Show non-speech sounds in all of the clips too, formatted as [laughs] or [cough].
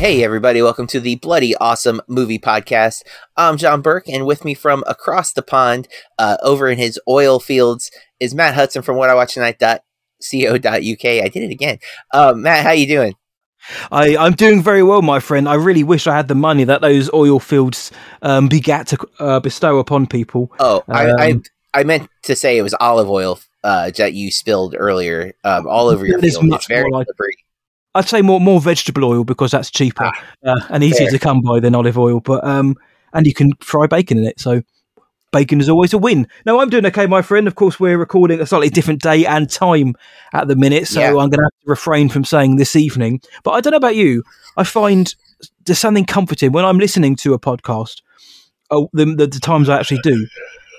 Hey, everybody, welcome to the Bloody Awesome Movie Podcast. I'm Jon Berk, and with me from across the pond, uh, over in his oil fields, is Matt Hudson from What I Watch Tonight.co.uk. I did it again. Um, Matt, how are you doing? I, I'm doing very well, my friend. I really wish I had the money that those oil fields um, begat to uh, bestow upon people. Oh, I, I, Um, I meant to say it was olive oil uh, that you spilled earlier um, all over your field. It's very more like- slippery. I'd say more more vegetable oil because that's cheaper Ah, uh, and easier fair. to come by than olive oil. But um, and you can fry bacon in it, so bacon is always a win. No, I'm doing okay, my friend. Of course, we're recording a slightly different day and time at the minute, so Yeah. I'm going to have to refrain from saying this evening. But I don't know about you. I find there's something comforting when I'm listening to a podcast. Oh, the, the, the times I actually do.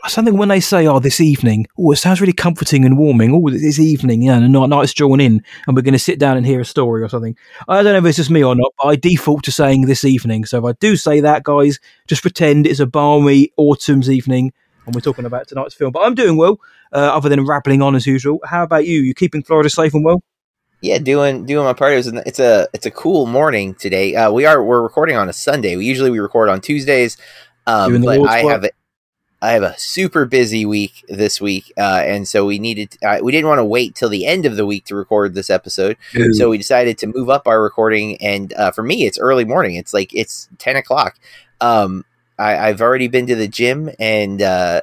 Something when they say, "Oh, this evening," oh, it sounds really comforting and warming. Oh, this evening, yeah, and the night's drawn in, and we're going to sit down and hear a story or something. I don't know if it's just me or not, but I default to saying this evening. So if I do say that, guys, just pretend it's a balmy autumn's evening and we're talking about tonight's film. But I'm doing well, uh, other than rambling on as usual. How about you? You keeping Florida safe and well? Yeah, doing doing my part. It was an, it's a it's a cool morning today. Uh, we are we're recording on a Sunday. We usually we record on Tuesdays, um, but I work. have a, I have a super busy week this week, uh, and so we needed uh, we didn't want to wait till the end of the week to record this episode. So we decided to move up our recording, and uh, for me, it's early morning. It's like it's ten o'clock. Um, I, I've already been to the gym, and uh,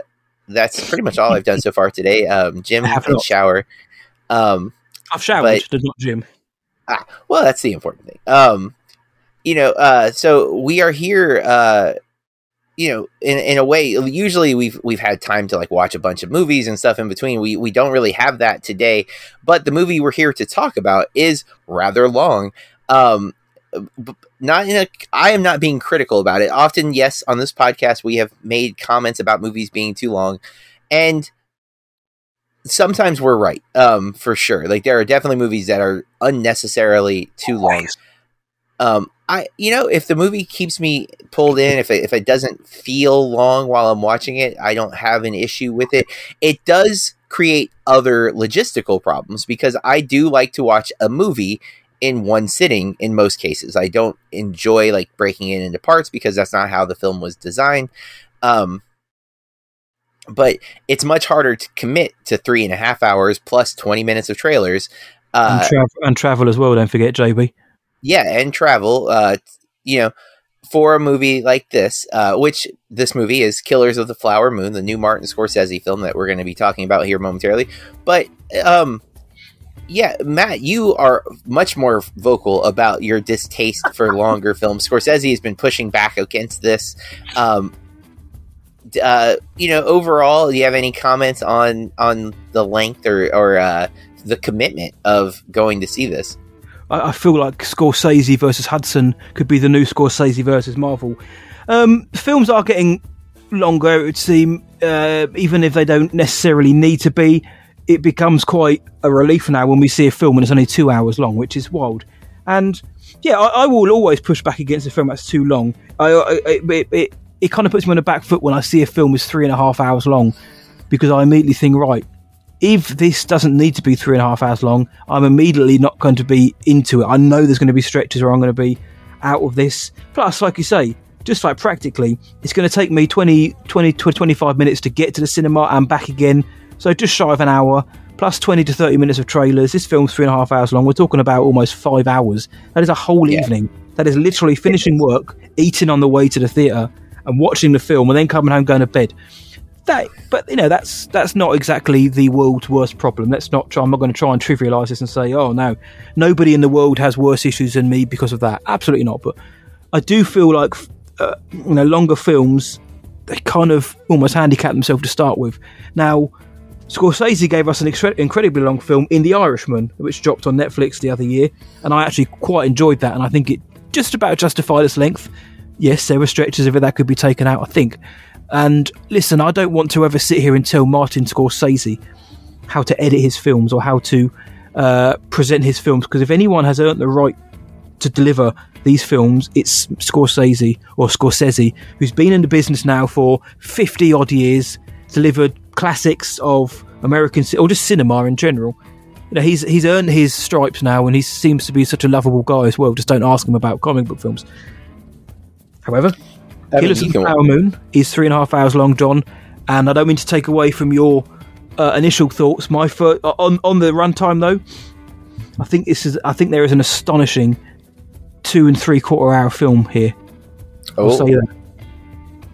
that's pretty much all I've done so far today. Um, gym have and shower. Um, I've showered, but- but not gym. Ah, well, that's the important thing. Um, you know, uh, so we are here. You know, in in a way, usually we've we've had time to like watch a bunch of movies and stuff in between. We we don't really have that today, but the movie we're here to talk about is rather long. Um, not in a. I am not being critical about it. Often, yes, on this podcast we have made comments about movies being too long, and sometimes we're right um for sure like there are definitely movies that are unnecessarily too long um i you know if the movie keeps me pulled in if it, if it doesn't feel long while i'm watching it i don't have an issue with it it does create other logistical problems because i do like to watch a movie in one sitting in most cases i don't enjoy like breaking it into parts because that's not how the film was designed um but it's much harder to commit to three and a half hours plus 20 minutes of trailers uh, and, travel, and travel as well. Don't forget, JB. Yeah and travel uh you know for a movie like this uh which this movie is killers of the flower moon the new martin scorsese film that we're going to be talking about here momentarily. But um yeah matt you are much more vocal about your distaste for [laughs] longer films. Scorsese has been pushing back against this. Um uh you know overall do you have any comments on on the length or or uh the commitment of going to see this I, I feel like Scorsese versus Hudson could be the new Scorsese versus Marvel. Um, films are getting longer, it would seem, uh, even if they don't necessarily need to be. It becomes quite a relief now when we see a film and it's only two hours long, which is wild. And yeah, I, I will always push back against a film that's too long. I, I, it, it, it kind of puts me on the back foot when I see a film is three and a half hours long because I immediately think, right, if this doesn't need to be three and a half hours long, I'm immediately not going to be into it. I know there's going to be stretches where I'm going to be out of this. Plus, like you say, just like practically, it's going to take me 20, 20 to 25 minutes to get to the cinema and back again. So just shy of an hour, plus 20 to 30 minutes of trailers. This film's three and a half hours long. We're talking about almost five hours. That is a whole Yeah. evening. That is literally finishing work, eating on the way to the theatre, and watching the film, and then coming home going to bed that, but you know, that's that's not exactly the world's worst problem. Let's not try. I'm not going to try and trivialize this and say, oh no, nobody in the world has worse issues than me because of that. Absolutely not. But I do feel like uh, you know, longer films they kind of almost handicap themselves to start with. Now, Scorsese gave us an incredibly long film in The Irishman, which dropped on Netflix the other year, and I actually quite enjoyed that, and I think it just about justified its length. Yes, there were stretches of it that could be taken out, I think. And listen, I don't want to ever sit here and tell Martin Scorsese how to edit his films or how to uh, present his films, because if anyone has earned the right to deliver these films, it's Scorsese or Scorsese, who's been in the business now for 50 odd years, delivered classics of American or just cinema in general. You know, he's he's earned his stripes now, and he seems to be such a lovable guy as well. Just don't ask him about comic book films. However, I Killers of the Flower Moon is three and a half hours long, Jon, and I don't mean to take away from your uh, initial thoughts. My first, uh, on on the runtime though, I think this is I think there is an astonishing two and three quarter hour film here. Oh,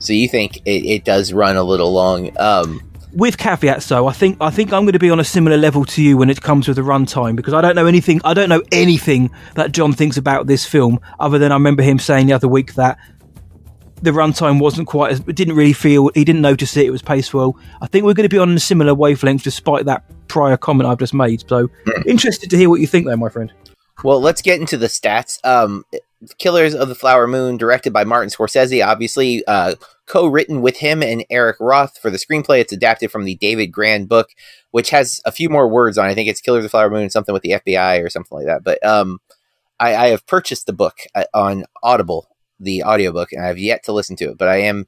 so you think it, it does run a little long? Um, with caveats though, I think I think I'm going to be on a similar level to you when it comes with the runtime because I don't know anything. I don't know anything that John thinks about this film other than I remember him saying the other week that the runtime wasn't quite as it didn't really feel he didn't notice it. It was paced well. I think we're going to be on a similar wavelength despite that prior comment I've just made. So hmm. interested to hear what you think there, my friend. Well, let's get into the stats. Um, Killers of the Flower Moon, directed by Martin Scorsese, obviously uh, co-written with him and Eric Roth for the screenplay. It's adapted from the David Grann book, which has a few more words on. It. I think it's Killers of the Flower Moon, something with the FBI or something like that. But um, I, I, have purchased the book uh, on Audible, the audiobook, and I have yet to listen to it. But I am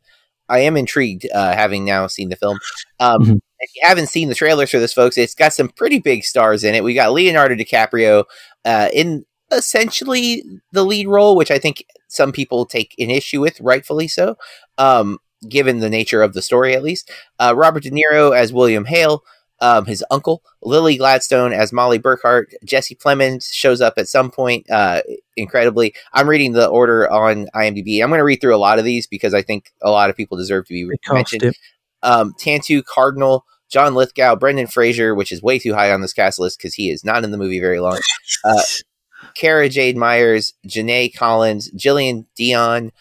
I am intrigued, uh, having now seen the film. Um, mm-hmm. If you haven't seen the trailers for this, folks, it's got some pretty big stars in it. We got Leonardo DiCaprio uh, in essentially the lead role, which I think some people take an issue with, rightfully so, um, given the nature of the story, at least. Uh, Robert De Niro as William Hale, um, his uncle, Lily Gladstone as Molly Burkhart, Jesse Plemons shows up at some point. Uh, incredibly, I'm reading the order on IMDb. I'm going to read through a lot of these because I think a lot of people deserve to be mentioned. Um, Tantoo Cardinal. John Lithgow, Brendan Fraser, which is way too high on this cast list because he is not in the movie very long. Uh, [laughs] Cara Jade Myers, Janae Collins, Jillian Dion,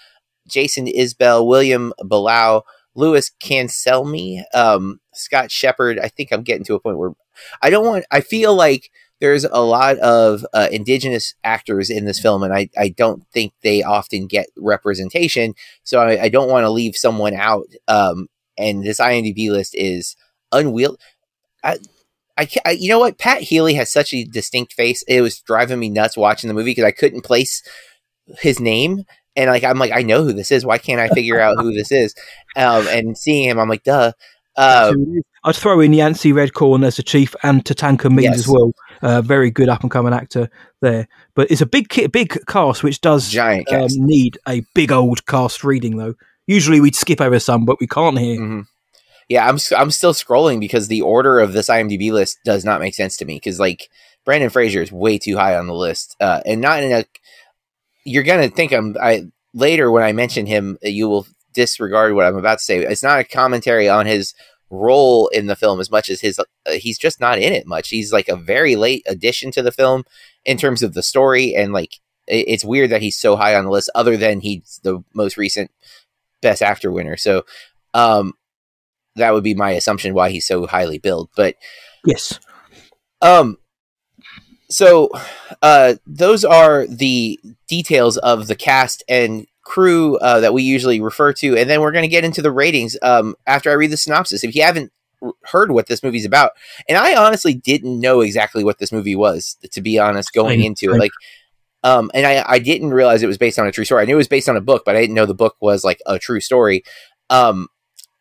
Jason Isbell, William Belleau, Louis Cancelmi, um, Scott Shepherd. I think I'm getting to a point where I don't want. I feel like there's a lot of uh, indigenous actors in this film, and I, I don't think they often get representation. So I, I don't want to leave someone out. Um, and this IMDb list is unwieldy. I, I, I, you know what? Pat Healy has such a distinct face. It was driving me nuts watching the movie because I couldn't place his name. And like, I'm like, I know who this is. Why can't I figure out who this is? Um, and seeing him, I'm like, duh. Um, I'd throw in Yancey Redcorn as the chief and Tatanka Means yes. as well. Uh, very good up and coming actor there. But it's a big, big cast, which does Giant um, need a big old cast reading, though. Usually we'd skip over some, but we can't here. Mm-hmm yeah, I'm I'm still scrolling because the order of this IMDb list does not make sense to me because like Brendan Fraser is way too high on the list, uh, and not in a. You're gonna think I'm I later when I mention him, you will disregard what I'm about to say. It's not a commentary on his role in the film as much as his uh, he's just not in it much. He's like a very late addition to the film in terms of the story and like it, it's weird that he's so high on the list other than he's the most recent best actor winner. So um that would be my assumption why he's so highly billed. But yes, um, so uh, those are the details of the cast and crew uh, that we usually refer to, and then we're going to get into the ratings um, after I read the synopsis. If you haven't heard what this movie's about, and I honestly didn't know exactly what this movie was, to be honest, going I, into I, it, like. Um, and I, I didn't realize it was based on a true story. I knew it was based on a book, but I didn't know the book was like a true story. Um,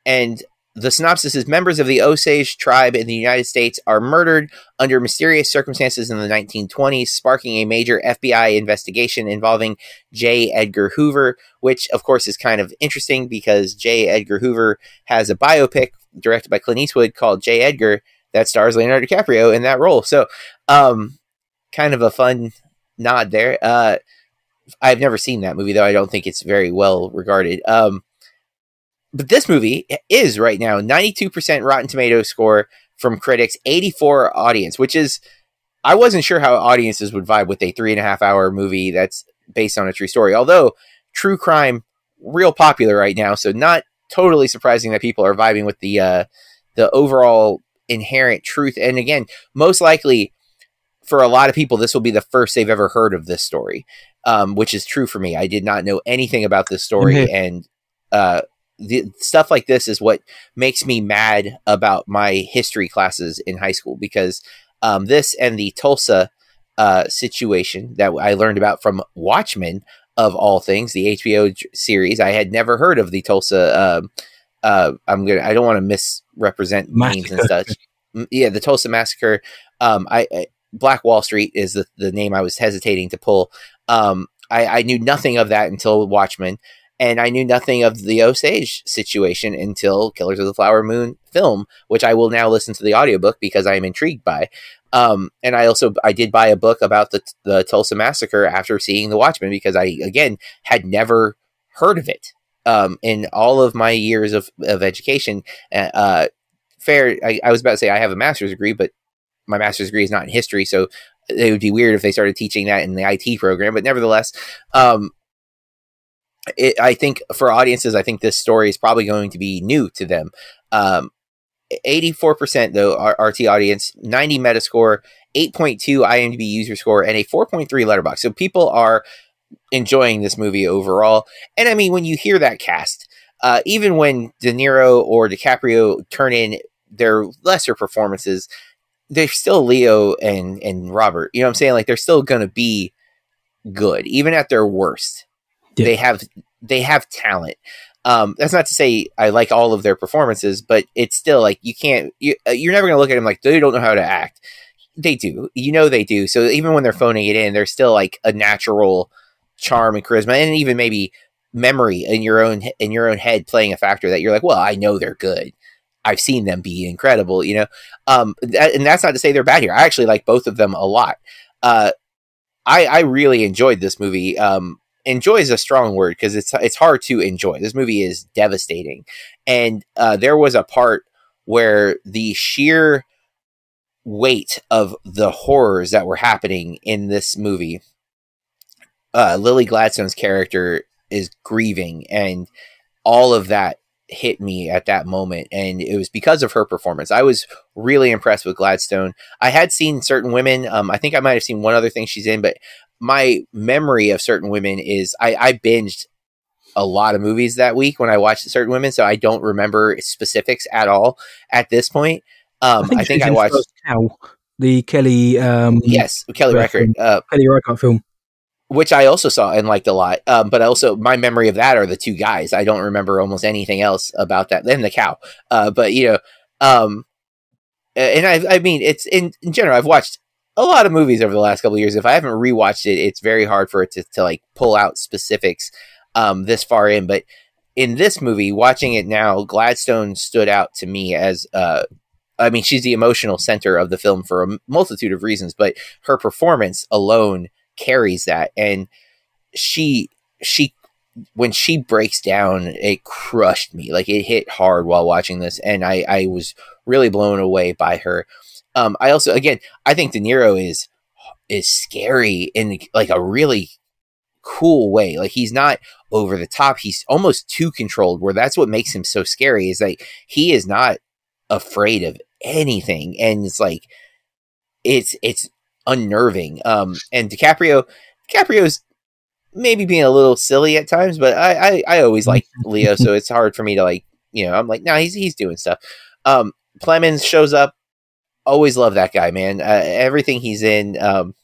and the synopsis is members of the Osage tribe in the United States are murdered under mysterious circumstances in the 1920s, sparking a major FBI investigation involving J. Edgar Hoover, which, of course, is kind of interesting because J. Edgar Hoover has a biopic directed by Clint Eastwood called J. Edgar that stars Leonardo DiCaprio in that role. So, um, kind of a fun nod there. Uh, I've never seen that movie, though. I don't think it's very well regarded. Um, but this movie is right now 92% Rotten Tomato score from critics, 84 audience, which is I wasn't sure how audiences would vibe with a three and a half hour movie that's based on a true story. Although true crime real popular right now, so not totally surprising that people are vibing with the uh, the overall inherent truth. And again, most likely for a lot of people, this will be the first they've ever heard of this story, um, which is true for me. I did not know anything about this story, Mhm. and uh, the stuff like this is what makes me mad about my history classes in high school because um, this and the Tulsa uh, situation that I learned about from Watchmen of all things, the HBO series. I had never heard of the Tulsa. um uh, I'm gonna. I don't want to misrepresent names and such. Yeah, the Tulsa massacre. Um, I, I Black Wall Street is the, the name I was hesitating to pull. Um, I, I knew nothing of that until Watchmen, and I knew nothing of the Osage situation until Killers of the Flower Moon film, which I will now listen to the audiobook because I am intrigued by. Um, and I also I did buy a book about the the Tulsa massacre after seeing the Watchmen because I again had never heard of it. Um, in all of my years of, of education, uh, uh, fair. I, I was about to say I have a master's degree, but my master's degree is not in history, so it would be weird if they started teaching that in the IT program. But nevertheless, um, it, I think for audiences, I think this story is probably going to be new to them. Um, 84% though, RT audience, 90 Metascore, 8.2 IMDb user score, and a 4.3 Letterboxd. So people are enjoying this movie overall. And I mean, when you hear that cast, uh, even when De Niro or DiCaprio turn in their lesser performances, they're still Leo and and Robert. You know what I'm saying? Like they're still gonna be good, even at their worst. Yeah. They have they have talent. Um, that's not to say I like all of their performances, but it's still like you can't. You, uh, you're never gonna look at them like they don't know how to act. They do. You know they do. So even when they're phoning it in, they're still like a natural charm and charisma, and even maybe memory in your own in your own head playing a factor that you're like, well, I know they're good. I've seen them be incredible, you know. Um, that, and that's not to say they're bad here. I actually like both of them a lot. Uh, I I really enjoyed this movie. Um, enjoy is a strong word because it's it's hard to enjoy. This movie is devastating, and uh, there was a part where the sheer weight of the horrors that were happening in this movie. Uh, Lily Gladstone's character is grieving, and all of that hit me at that moment and it was because of her performance i was really impressed with gladstone i had seen certain women um, i think i might have seen one other thing she's in but my memory of certain women is i, I binged a lot of movies that week when i watched certain women so i don't remember specifics at all at this point um, i think i, was in watched Cow, the Kelly um, yes kelly Reichardt uh, Kelly Reichardt film. which I also saw and liked a lot. Um, but also my memory of that are the two guys. I don't remember almost anything else about that. Then the cow. Uh, but you know, um, and I, I mean, it's in, in general. I've watched a lot of movies over the last couple of years. If I haven't rewatched it, it's very hard for it to, to like pull out specifics um, this far in. But in this movie, watching it now, Gladstone stood out to me as. Uh, I mean, she's the emotional center of the film for a multitude of reasons, but her performance alone carries that and she she when she breaks down it crushed me like it hit hard while watching this and i i was really blown away by her um i also again i think de niro is is scary in like a really cool way like he's not over the top he's almost too controlled where that's what makes him so scary is like he is not afraid of anything and it's like it's it's unnerving. Um, and DiCaprio, DiCaprio's maybe being a little silly at times, but I, I, I always like [laughs] Leo, so it's hard for me to like, you know, I'm like, no, he's he's doing stuff. Um, Plemons shows up. Always love that guy, man. Uh, everything he's in. Um,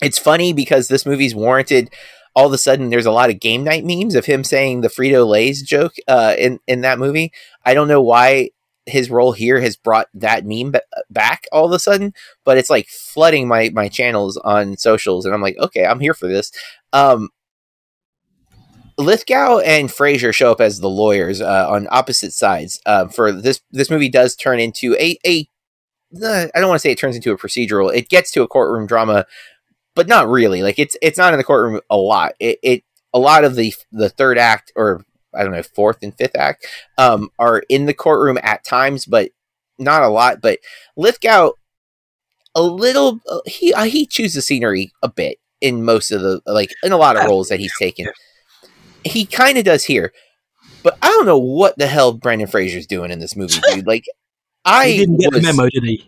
it's funny because this movie's warranted. All of a sudden, there's a lot of game night memes of him saying the Frito Lay's joke uh, in in that movie. I don't know why his role here has brought that meme ba- back all of a sudden, but it's like flooding my my channels on socials, and I'm like, okay, I'm here for this. Um, Lithgow and Fraser show up as the lawyers uh, on opposite sides. Uh, for this, this movie does turn into a a. uh, I don't want to say it turns into a procedural. It gets to a courtroom drama, but not really. Like it's it's not in the courtroom a lot. It, it a lot of the the third act or I don't know fourth and fifth act um, are in the courtroom at times, but not a lot. But Lithgow, a little he uh, he chews the scenery a bit in most of the like in a lot of roles that he's taken. He kind of does here, but I don't know what the hell Brendan Fraser's doing in this movie, dude. Like, I He didn't get was- the memo, did he?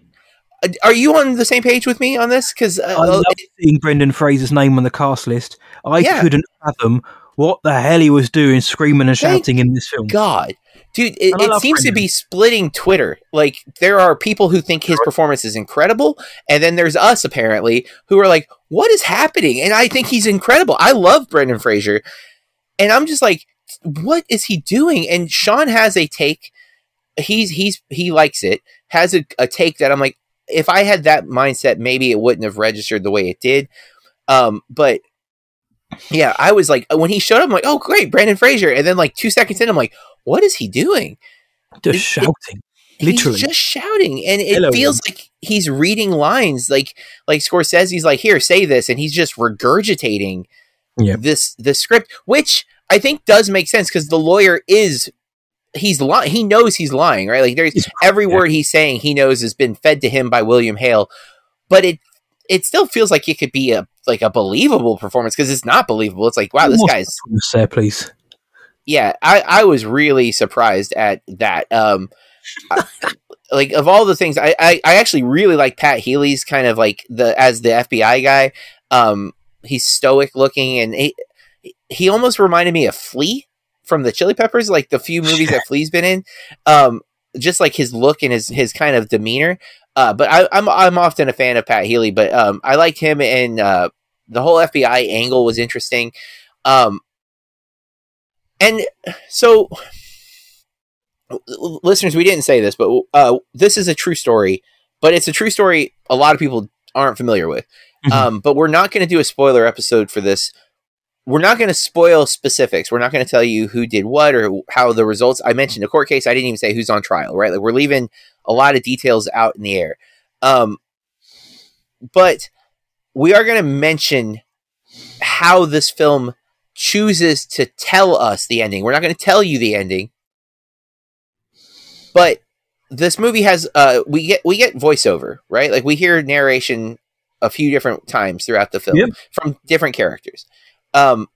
Uh, Are you on the same page with me on this? Because uh, I love seeing Brendan Fraser's name on the cast list. I Yeah. couldn't fathom what the hell he was doing, screaming and Thank shouting in this film. God, dude, it, it seems to be splitting Twitter. Like there are people who think his performance is incredible, and then there's us apparently who are like, "What is happening?" And I think he's incredible. I love Brendan Fraser, and I'm just like, "What is he doing?" And Sean has a take. He's he's he likes it. Has a, a take that I'm like, if I had that mindset, maybe it wouldn't have registered the way it did. Um, but yeah, I was like, when he showed up, I'm like, oh great, Brendan Fraser. And then like two seconds in, I'm like, what is he doing? Just It- shouting. Literally. he's just shouting, and it Hello. feels like he's reading lines, like like Scorsese's like, here, say this, and he's just regurgitating Yeah. this the script, which I think does make sense because the lawyer is he's lying. He knows he's lying, right? Like there's every yeah. word he's saying, he knows has been fed to him by William Hale, but it it still feels like it could be a like a believable performance because it's not believable. It's like wow, this guy's there, please. yeah. I I was really surprised at that. Um, I- [laughs] like of all the things, I, I I actually really like Pat Healy's kind of like the as the FBI guy. Um, he's stoic looking and he he almost reminded me of Flea from the Chili Peppers, like the few movies that [laughs] Flea's been in. Um, just like his look and his his kind of demeanor. Uh, but I, I'm I'm often a fan of Pat Healy, but um, I liked him and uh, the whole FBI angle was interesting. Um, and so, listeners, we didn't say this, but uh, this is a true story, but it's a true story a lot of people aren't familiar with. Mhm. Um, but we're not going to do a spoiler episode for this. We're not going to spoil specifics. We're not going to tell you who did what or how the results. I mentioned a court case. I didn't even say who's on trial, right? Like we're leaving a lot of details out in the air. Um, but we are going to mention how this film chooses to tell us the ending. We're not going to tell you the ending, but this movie has uh we get we get voiceover right like we hear narration a few different times throughout the film Yep. from different characters um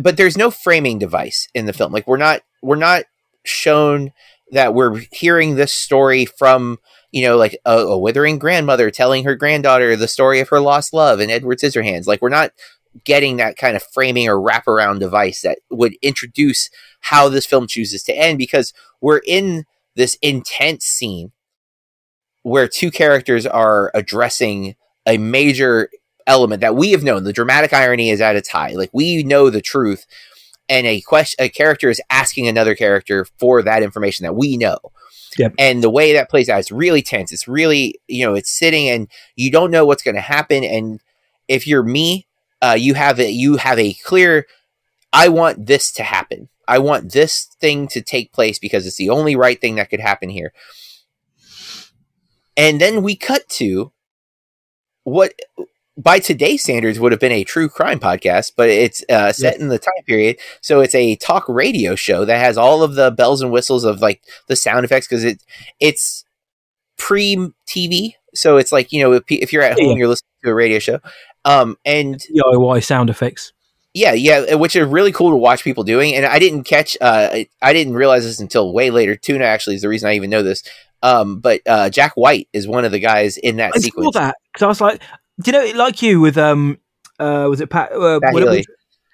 but there's no framing device in the film. Like we're not we're not shown that we're hearing this story from you know like a, a withering grandmother telling her granddaughter the story of her lost love and edward scissorhands. Like we're not getting that kind of framing or wraparound device that would introduce how this film chooses to end because we're in this intense scene where two characters are addressing a major element that we have known. The dramatic irony is at its high. Like we know the truth, and a question, a character is asking another character for that information that we know. Yep. And the way that plays out, is really tense. It's really, you know, it's sitting and you don't know what's going to happen. And if you're me, uh, you have a you have a clear. I want this to happen. I want this thing to take place because it's the only right thing that could happen here. And then we cut to what by today's standards would have been a true crime podcast, but it's uh, set in the time period. So it's a talk radio show that has all of the bells and whistles of like the sound effects because it it's pre TV. So it's like you know if, if you're at home, Yeah. you're listening to a radio show, um, and DIY sound effects. yeah, yeah, which are really cool to watch people doing. And I didn't catch, uh, I- didn't realize this until way later. Tuna actually is the reason I even know this. Um, but uh, Jack White is one of the guys in that I saw sequence. that because I was like, do you know, like you with um, uh, was it Pat? Uh.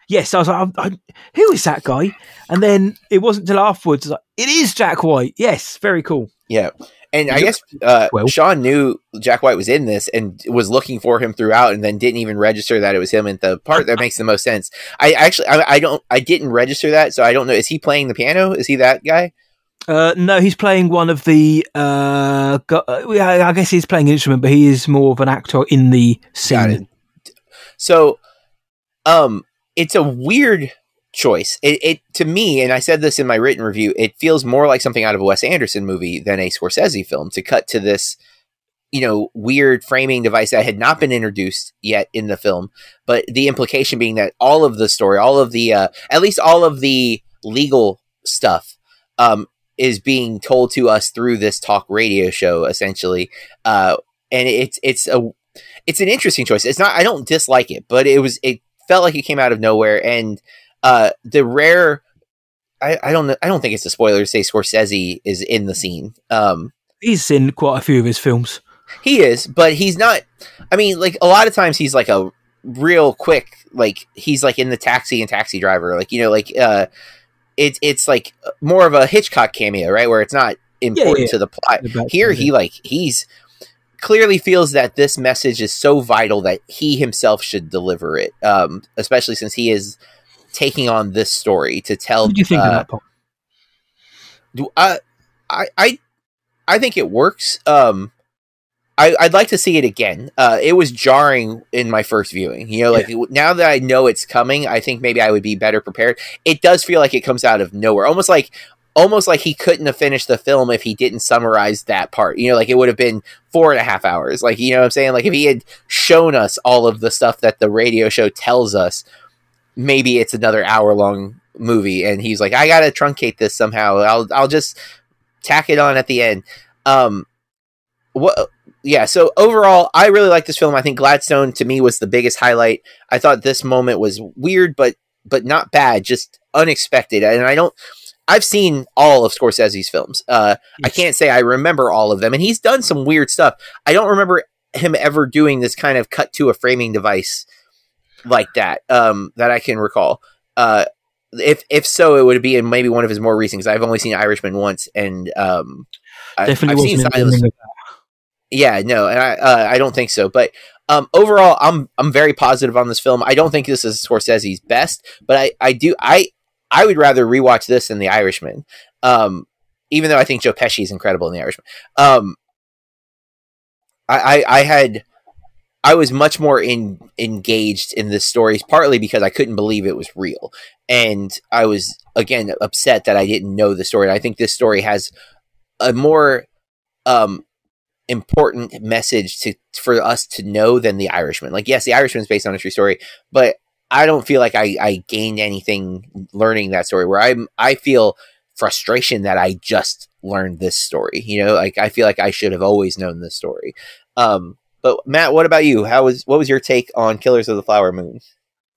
Yes, I was like, I, I, who is that guy? And then it wasn't till afterwards, was like, it is Jack White. Yes, very cool. Yeah. And I guess uh, Well- Sean knew Jack White was in this and was looking for him throughout, and then didn't even register that it was him in the part that makes the most sense. I actually, I, I don't, I didn't register that, so I don't know. Is he playing the piano? Is he that guy? Uh, no, he's playing one of the. Uh, gu- uh, I guess he's playing an instrument, but he is more of an actor in the scene. So, um, it's a weird choice. It, it to me, and I said this in my written review, it feels more like something out of a Wes Anderson movie than a Scorsese film to cut to this, you know, weird framing device that had not been introduced yet in the film. But the implication being that all of the story, all of the, uh, at least all of the legal stuff um, is being told to us through this talk radio show, essentially. Uh, and it's it's a it's an interesting choice. It's not I don't dislike it, but it was it felt like it came out of nowhere. And uh, the rare I, I don't know I don't think it's a spoiler to say Scorsese is in the scene. Um, He's in quite a few of his films. he is, but he's not. I mean, like a lot of times he's like a real quick, like he's like in the taxi and taxi driver, like you know, like uh, it's it's like more of a Hitchcock cameo, right? Where it's not important yeah. to the plot. About- Here, he like he's clearly feels that this message is so vital that he himself should deliver it, um, especially since he is taking on this story to tell. What did you think uh, of that part? do I, I, I, I think it works. Um, I, I'd like to see it again. Uh, it was jarring in my first viewing. You know, like now that I know it's coming, I think maybe I would be better prepared. It does feel like it comes out of nowhere, almost like, almost like he couldn't have finished the film if he didn't summarize that part. You know, like it would have been four and a half hours. Like you know what I'm saying? Like if he had shown us all of the stuff that the radio show tells us, maybe it's another hour long movie and he's like i gotta truncate this somehow i'll i'll just tack it on at the end um what yeah so overall i really like this film. I think gladstone to me was the biggest highlight. I thought this moment was weird but but not bad just unexpected. And i don't i've seen all of scorsese's films. Uh i can't say i remember all of them and he's done some weird stuff. I don't remember him ever doing this kind of cut to a framing device like that um that i can recall. Uh if if so, it would be in maybe one of his more recent. Because I've only seen Irishman once, and um, I- Definitely I've seen wasn't Silence. Yeah, no, and I uh, I don't think so. But um, overall, I'm I'm very positive on this film. I don't think this is Scorsese's best, but I I do I I would rather rewatch this than The Irishman. Um, even though I think Joe Pesci is incredible in The Irishman. Um, I I, I had. I was much more in, engaged in this story, partly because I couldn't believe it was real, and I was again upset that I didn't know the story. I think this story has a more um, important message to for us to know than the Irishman. Like, yes, the Irishman is based on a true story, but I don't feel like I, I gained anything learning that story. Where I'm, I feel frustration that I just learned this story. You know, like I feel like I should have always known this story. Um, but Matt, what about you? How was what was your take on Killers of the Flower Moon?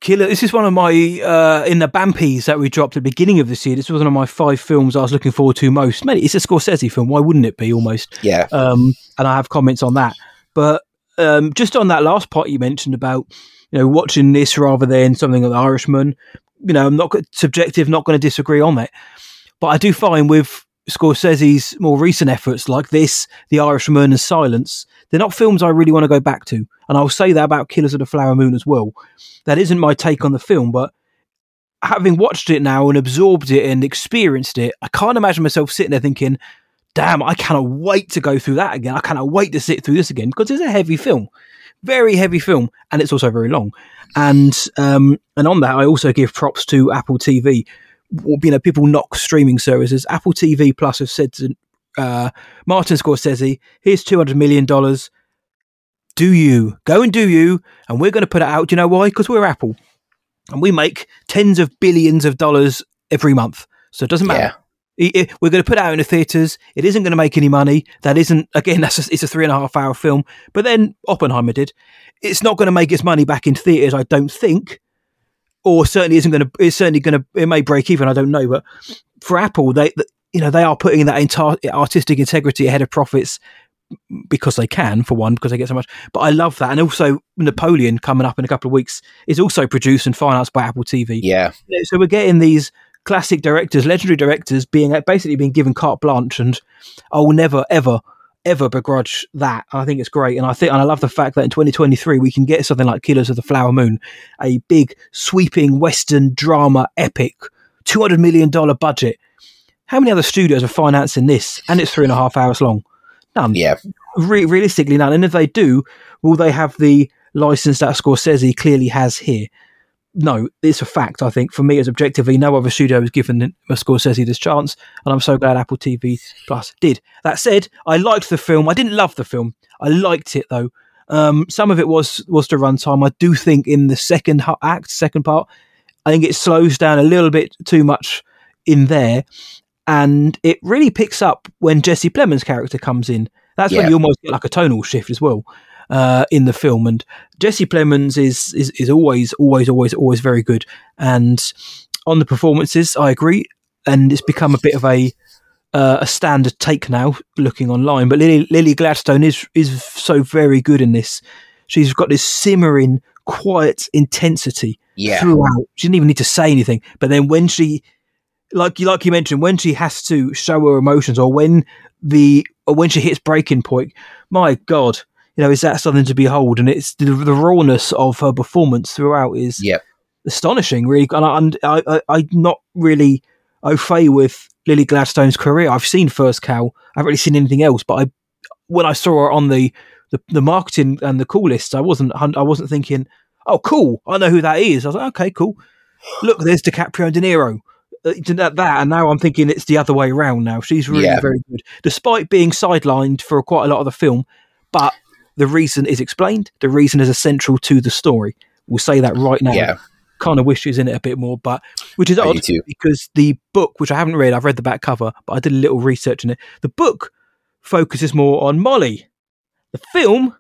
Killer. This is one of my uh, in the Bampies that we dropped at the beginning of this year. This was one of my five films I was looking forward to most. Mate, it's a Scorsese film. Why wouldn't it be? Almost. Yeah, Um, and I have comments on that. But um, just on that last part you mentioned about you know watching this rather than something like The Irishman. You know, I'm not subjective. Not going to disagree on that. But I do find with Scorsese's more recent efforts like this, The Irishman, and Silence, they're not films I really want to go back to. And I'll say that about Killers of the Flower Moon as well. That isn't my take on the film, but having watched it now and absorbed it and experienced it, I can't imagine myself sitting there thinking, damn, I cannot wait to go through that again. I cannot wait to sit through this again because it's a heavy film, very heavy film, and it's also very long. And um, and on that, I also give props to Apple TV. You know, people knock streaming services. Apple TV Plus have said to uh, Martin Scorsese, "Here's two hundred million dollars. Do you go and do you? And we're going to put it out. Do you know why? Because we're Apple, and we make tens of billions of dollars every month. So it doesn't matter." yeah, we're going to put it out in the theaters. It isn't going to make any money. That isn't again. [laughs] That's a, it's a three and a half hour film. But then Oppenheimer did. It's not going to make its money back in theaters. I don't think, or certainly isn't going to. It's certainly going to. It may break even. I don't know. But for Apple, they you know they are putting that entire artistic integrity ahead of profits because they can for one because they get so much but i love that and also napoleon coming up in a couple of weeks is also produced and financed by apple tv yeah, so we're getting these classic directors, legendary directors, being basically being given carte blanche, and oh, I will never, ever, ever begrudge that. I think it's great, and I think, and I love the fact that in 2023 we can get something like Killers of the Flower Moon, a big, sweeping Western drama epic, 200 million dollar budget. How many other studios are financing this? And it's three and a half hours long. None yeah. re- realistically none. And if they do, will they have the license that Scorsese clearly has here? No, it's a fact. I think for me, as objectively, no other studio has given Scorsese this chance, and I'm so glad Apple TV Plus did. That said, I liked the film. I didn't love the film. I liked it though. Um, some of it was was the runtime. I do think in the second act, second part, I think it slows down a little bit too much in there, and it really picks up when Jesse Plemons' character comes in. That's Yeah. when you almost get like a tonal shift as well uh, in the film. And Jesse Plemons is, is is always, always, always, always very good. And on the performances, I agree. And it's become a bit of a uh, a standard take now, looking online. But Lily, Lily Gladstone is is so very good in this. She's got this simmering, quiet intensity Yeah. throughout. She didn't even need to say anything. But then when she, like you like you mentioned, when she has to show her emotions, or when the or when she hits breaking point, my God, you know, is that something to behold? And it's the, the rawness of her performance throughout is Yep. astonishing, really. And I, and I, I, I'm not really au fait with Lily Gladstone's career. I've seen First Cow. I haven't really seen anything else. But I, when I saw her on the, the, the marketing and the call list, I wasn't I wasn't thinking, oh, cool, I know who that is. I was like, okay, cool. Look, there's DiCaprio and De Niro. Uh, that, that, and now I'm thinking it's the other way around. Now she's really Yeah. very good, despite being sidelined for quite a lot of the film. But the reason is explained. The reason is essential to the story. We'll say that right now Yeah. kind of wish she was in it a bit more, but which is I odd because the book, which I haven't read, I've read the back cover, but I did a little research in it. The book focuses more on Molly. The film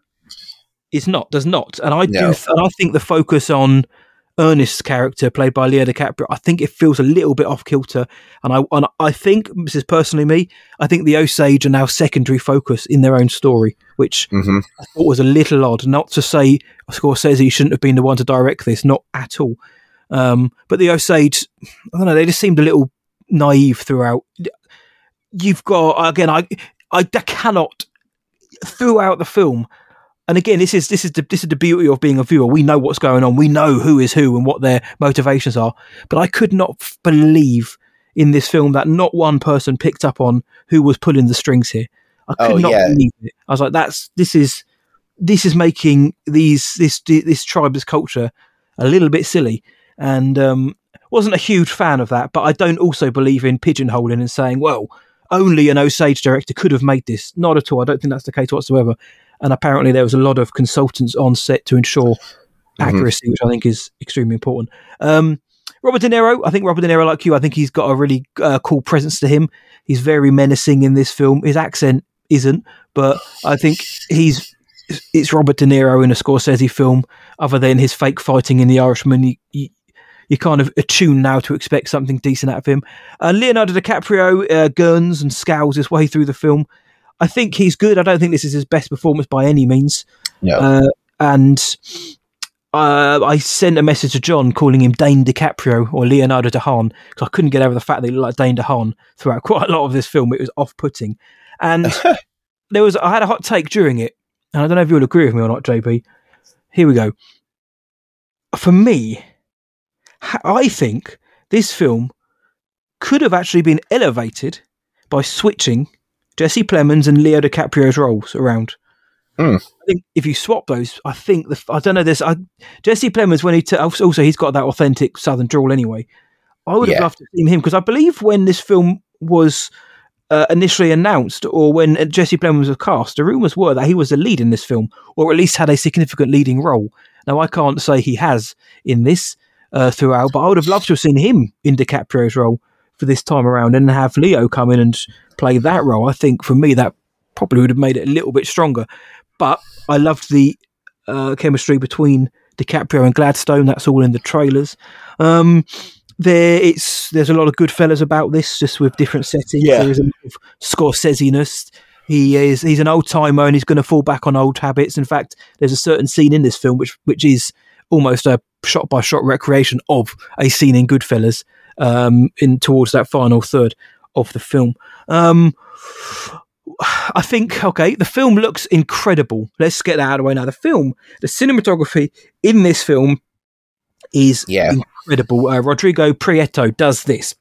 is not, does not, and I do, and I think the focus on Ernest's character, played by Leo DiCaprio, I think it feels a little bit off kilter, and I, and I think this is personally me. I think the Osage are now secondary focus in their own story, which hmm I thought was a little odd. Not to say Scorsese shouldn't have been the one to direct this, not at all. Um, but the Osage, I don't know, they just seemed a little naive throughout. You've got again, I I cannot throughout the film. And again, this is this is the this is the beauty of being a viewer. We know what's going on. We know who is who and what their motivations are. But I could not f- believe in this film that not one person picked up on who was pulling the strings here. I could Oh, not yeah. believe it. I was like, "That's this is this is making these this this tribe, this culture, a little bit silly." And um, wasn't a huge fan of that. But I don't also believe in pigeonholing and saying, "Well, only an Osage director could have made this." Not at all. I don't think that's the case whatsoever. And apparently, there was a lot of consultants on set to ensure accuracy, which I think is extremely important. Um, Robert De Niro, I think Robert De Niro, like you, I think he's got a really uh, cool presence to him. He's very menacing in this film. His accent isn't, but I think he's it's Robert De Niro in a Scorsese film. Other than his fake fighting in The Irishman, you, you, you're kind of attuned now to expect something decent out of him. Uh, Leonardo DiCaprio uh, gurns and scowls his way through the film. I think he's good. I don't think this is his best performance by any means. No. Uh, and uh, I sent a message to Jon calling him Dane DiCaprio or Leonardo DeHaan because I couldn't get over the fact that he looked like Dane DeHaan throughout [laughs] quite a lot of this film. It was off-putting, and [laughs] there was I had a hot take during it, and I don't know if you'll agree with me or not, JB. Here we go. For me, I think this film could have actually been elevated by switching Jesse Plemons and Leo DiCaprio's roles around. Hmm. I think if you swap those, I think the I don't know this. I, Jesse Plemons when he t- also he's got that authentic Southern drawl anyway. I would have Yeah. loved to see him because I believe when this film was uh, initially announced, or when uh, Jesse Plemons was cast, the rumours were that he was the lead in this film, or at least had a significant leading role. Now I can't say he has in this uh, throughout, but I would have loved to have seen him in DiCaprio's role for this time around, and have Leo come in and play that role. I think for me that probably would have made it a little bit stronger. But I loved the uh, chemistry between DiCaprio and Gladstone. That's all in the trailers. Um, there, it's there's a lot of Goodfellas about this, just with different settings. Yeah. There is a lot of Scorsese-ness. He is he's an old timer and he's going to fall back on old habits. In fact, there's a certain scene in this film which which is almost a shot by shot recreation of a scene in Goodfellas um, in towards that final third of the film. Um, I think okay, the film looks incredible. Let's get that out of the way now. The film, the cinematography in this film is Yeah. incredible. Uh, Rodrigo Prieto does this.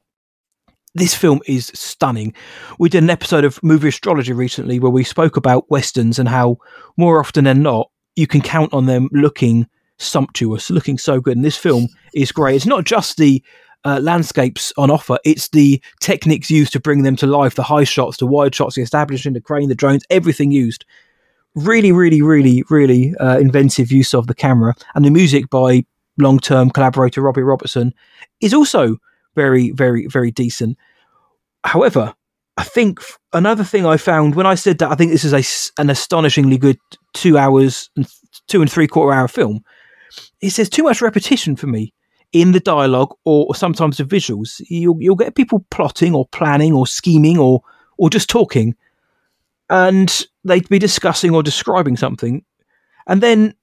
This film is stunning. We did an episode of Movie Astrology recently where we spoke about westerns and how more often than not you can count on them looking sumptuous, looking so good. And this film is great. It's not just the uh, landscapes on offer; it's the techniques used to bring them to life. The high shots, the wide shots, the establishing, the crane, the drones, everything used. Really, really, really, really uh, inventive use of the camera and the music by long-term collaborator Robbie Robertson is also very, very, very decent. However, I think another thing I found when I said that I think this is a, an astonishingly good two hours and two and three quarter hour film. It says too much repetition for me in the dialogue or, sometimes the visuals. You'll, you'll get people plotting or planning or scheming or or just talking, and they'd be discussing or describing something, and then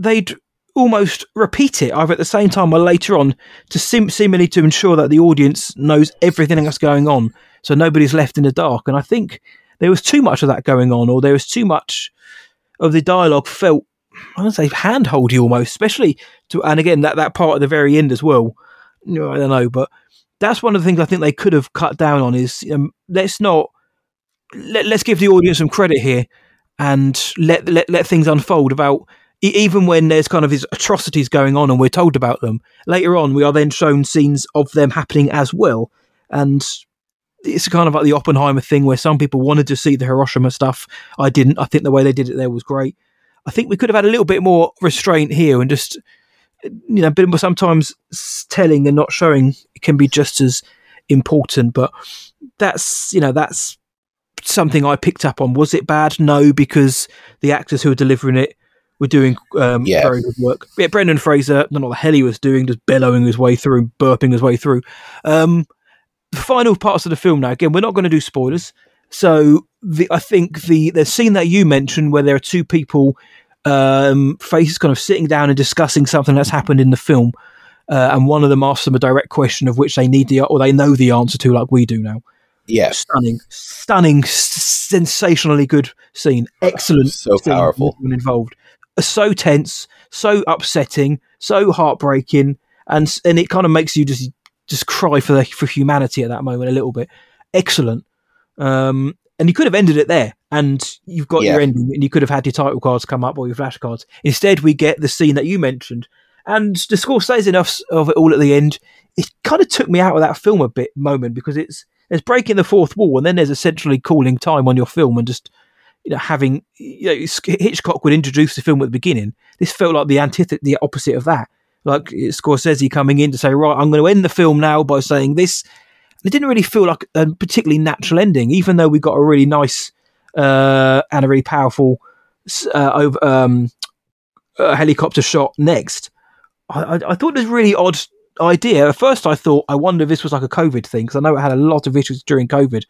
they'd almost repeat it either at the same time or later on to sim- seemingly to ensure that the audience knows everything that's going on so nobody's left in the dark and i think there was too much of that going on or there was too much of the dialogue felt i don't say handholdy almost especially to and again that, that part at the very end as well you i don't know but that's one of the things i think they could have cut down on is um, let's not let, us give the audience some credit here and let, let let things unfold about even when there's kind of these atrocities going on and we're told about them, later on we are then shown scenes of them happening as well. And it's kind of like the Oppenheimer thing where some people wanted to see the Hiroshima stuff. I didn't. I think the way they did it there was great. I think we could have had a little bit more restraint here and just, you know, but sometimes telling and not showing can be just as important. But that's, you know, that's something I picked up on. Was it bad? No, because the actors who were delivering it were doing um, yeah. very good work. Yeah, Brendan Fraser, I don't know what the hell he was doing, just bellowing his way through, burping his way through. Um, the final parts of the film now, again, we're not going to do spoilers. So the, I think the, the scene that you mentioned where there are two people um, faces kind of sitting down and discussing something that's happened in the film, uh, and one of them asks them a direct question of which they need the or they know the answer to, like we do now. Yeah, stunning, stunning, sensationally good scene. Excellent, so powerful. Involved so tense, so upsetting, so heartbreaking, and and it kind of makes you just just cry for the, for humanity at that moment a little bit. Excellent. Um, and you could have ended it there, and you've got yeah. your ending, and you could have had your title cards come up or your flashcards. Instead, we get the scene that you mentioned, and the score says enough of it all at the end. It kind of took me out of that film a bit moment because it's it's breaking the fourth wall, and then there's essentially calling time on your film and just you know, having you know, Hitchcock would introduce the film at the beginning. This felt like the antithetical, the opposite of that. Like Scorsese coming in to say, right, I'm going to end the film now by saying this. It didn't really feel like a particularly natural ending, even though we got a really nice uh, and a really powerful uh, over, um, uh, helicopter shot next. I, I, I thought it was a really odd idea. At first, I thought, I wonder if this was like a COVID thing, because I know it had a lot of issues during COVID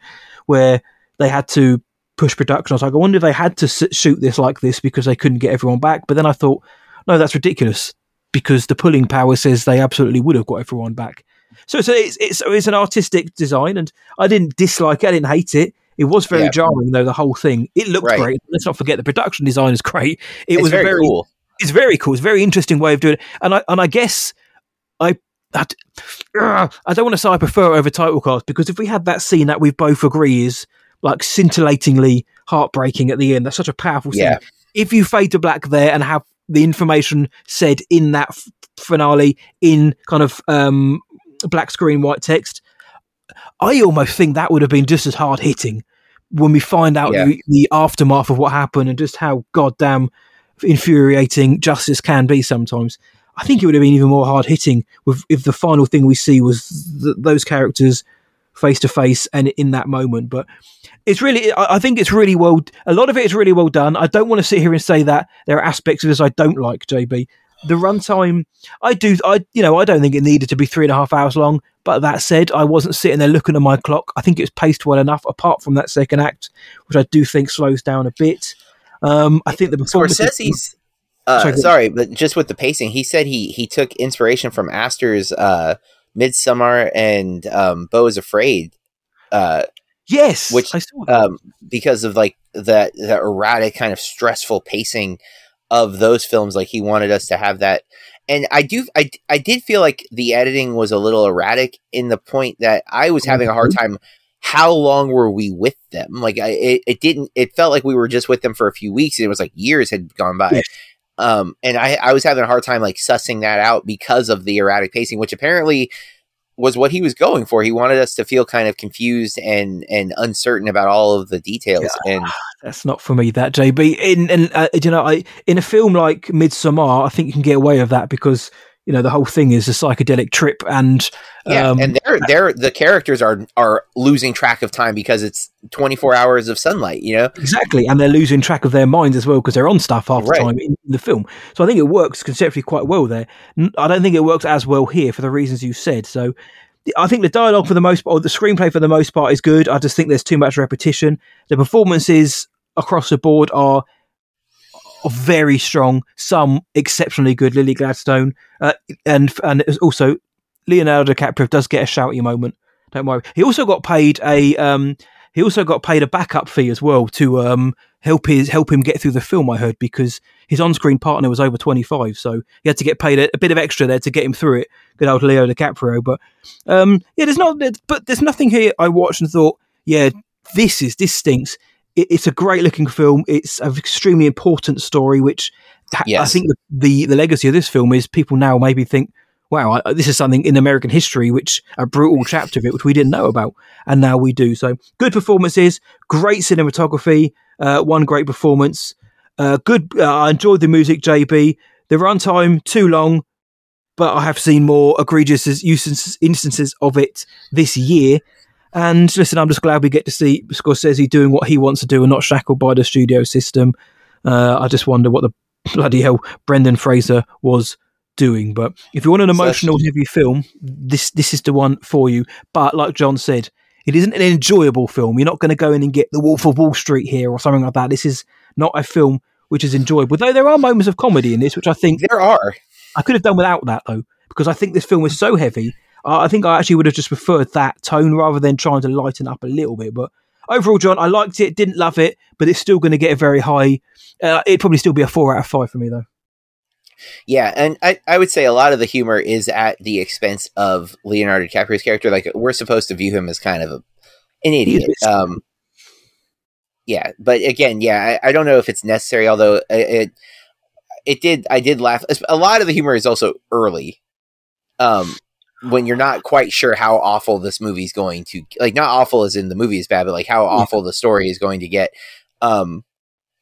where they had to push production. I was like, I wonder if they had to shoot this like this because they couldn't get everyone back. But then I thought, no, that's ridiculous because the pulling power says they absolutely would have got everyone back. So it's it's it's, it's an artistic design, and I didn't dislike it. I didn't hate it. It was very yeah. jarring though. The whole thing. It looked right. great. Let's not forget the production design is great. It it's was very, very cool. It's very cool. It's a very interesting way of doing it. And I and I guess I I, I don't want to say I prefer it over title cards because if we had that scene that we both agree is like scintillatingly heartbreaking at the end. That's such a powerful scene. Yeah. If you fade to black there and have the information said in that f- finale in kind of um, black screen white text, I almost think that would have been just as hard hitting when we find out yeah. the, the, aftermath of what happened and just how goddamn infuriating justice can be sometimes. I think it would have been even more hard hitting with if the final thing we see was th- those characters face to face and in that moment. But it's really, I think it's really well, a lot of it is really well done. I don't want to sit here and say that there are aspects of this I don't like, JB. The runtime, I do, I, you know, I don't think it needed to be three and a half hours long. But that said, I wasn't sitting there looking at my clock. I think it's paced well enough, apart from that second act, which I do think slows down a bit. Um, I think the performance. Scorsese's, uh, sorry, sorry, but just with the pacing, he said he he took inspiration from Aster's uh, Midsommar and um, Beau is Afraid. Uh, yes, which um, because of like that that erratic kind of stressful pacing of those films, like he wanted us to have that. And I do, I, I did feel like the editing was a little erratic in the point that I was having a hard mm-hmm. time. How long were we with them? Like, I, it, it didn't. It felt like we were just with them for a few weeks, and it was like years had gone by. Um, and I, I was having a hard time like sussing that out because of the erratic pacing, which apparently was what he was going for. He wanted us to feel kind of confused and and uncertain about all of the details. Yeah, and that's not for me. That JB in and uh, you know, I in a film like Midsommar, I think you can get away with that because you know the whole thing is a psychedelic trip and Yeah, um, and they're they're the characters are are losing track of time because it's 24 hours of sunlight. You know, exactly and they're losing track of their minds as well because they're on stuff half Right. the time in the film so i think it works conceptually quite well there i don't think it works as well here for the reasons you said so I think the dialogue for the most part, or the screenplay for the most part, is good. I just think there's too much repetition. The performances across the board are are very strong. Some exceptionally good. Lily Gladstone, uh, and and also Leonardo DiCaprio does get a shouty moment. Don't worry. He also got paid a um, he also got paid a backup fee as well to um, help his help him get through the film. I heard because his on-screen partner was over 25, so he had to get paid a, a bit of extra there to get him through it. Good old Leo DiCaprio. But um, yeah, there's not, but there's nothing here I watched and thought, yeah, this is this stinks. It, it's a great looking film. It's an extremely important story, which ha- I think the, the the legacy of this film is people now maybe think. Wow, I, this is something in American history, which a brutal [laughs] chapter of it, which we didn't know about, and now we do. So, good performances, great cinematography, uh, one great performance, uh, good. Uh, I enjoyed the music, JB. The runtime too long, but I have seen more egregious uses- instances of it this year. And listen, I'm just glad we get to see Scorsese doing what he wants to do and not shackled by the studio system. Uh, I just wonder what the bloody hell Brendan Fraser was doing. But if you want an emotional, heavy film, this this is the one for you. But like Jon said, it isn't an enjoyable film. You're not going to go in and get The Wolf of Wall Street here or something like that. This is not a film which is enjoyable. Though there are moments of comedy in this, which I think there are. I could have done without that though, because I think this film is so heavy. Uh, I think I actually would have just preferred that tone rather than trying to lighten up a little bit. But overall, Jon, I liked it, didn't love it, but it's still going to get a very high. Uh, it'd probably still be a four out of five for me though. Yeah, and I, I would say a lot of the humor is at the expense of Leonardo DiCaprio's character. Like we're supposed to view him as kind of a, an He is a idiot. Um, yeah, but again, yeah, I, I don't know if it's necessary. Although it, it it did, I did laugh. A lot of the humor is also early, um, when you're not quite sure how awful this movie's going to like. Not awful as in the movie is bad, but like how awful the story is going to get. Um,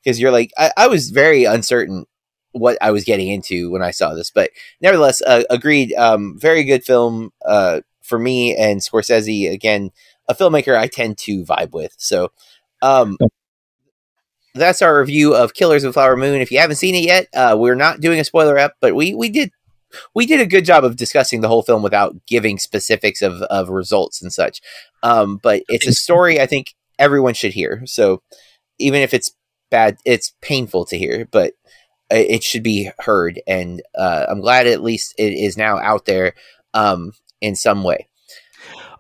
because you're like, I, I was very uncertain what I was getting into when I saw this, but nevertheless, uh, agreed. Um, very good film uh, for me and Scorsese. Again, a filmmaker I tend to vibe with. So, um, that's our review of Killers of the Flower Moon. If you haven't seen it yet, uh, we're not doing a spoiler up, but we we did we did a good job of discussing the whole film without giving specifics of of results and such. Um, but it's a story I think everyone should hear. So even if it's bad, it's painful to hear, but it should be heard. And uh, I'm glad at least it is now out there um, in some way.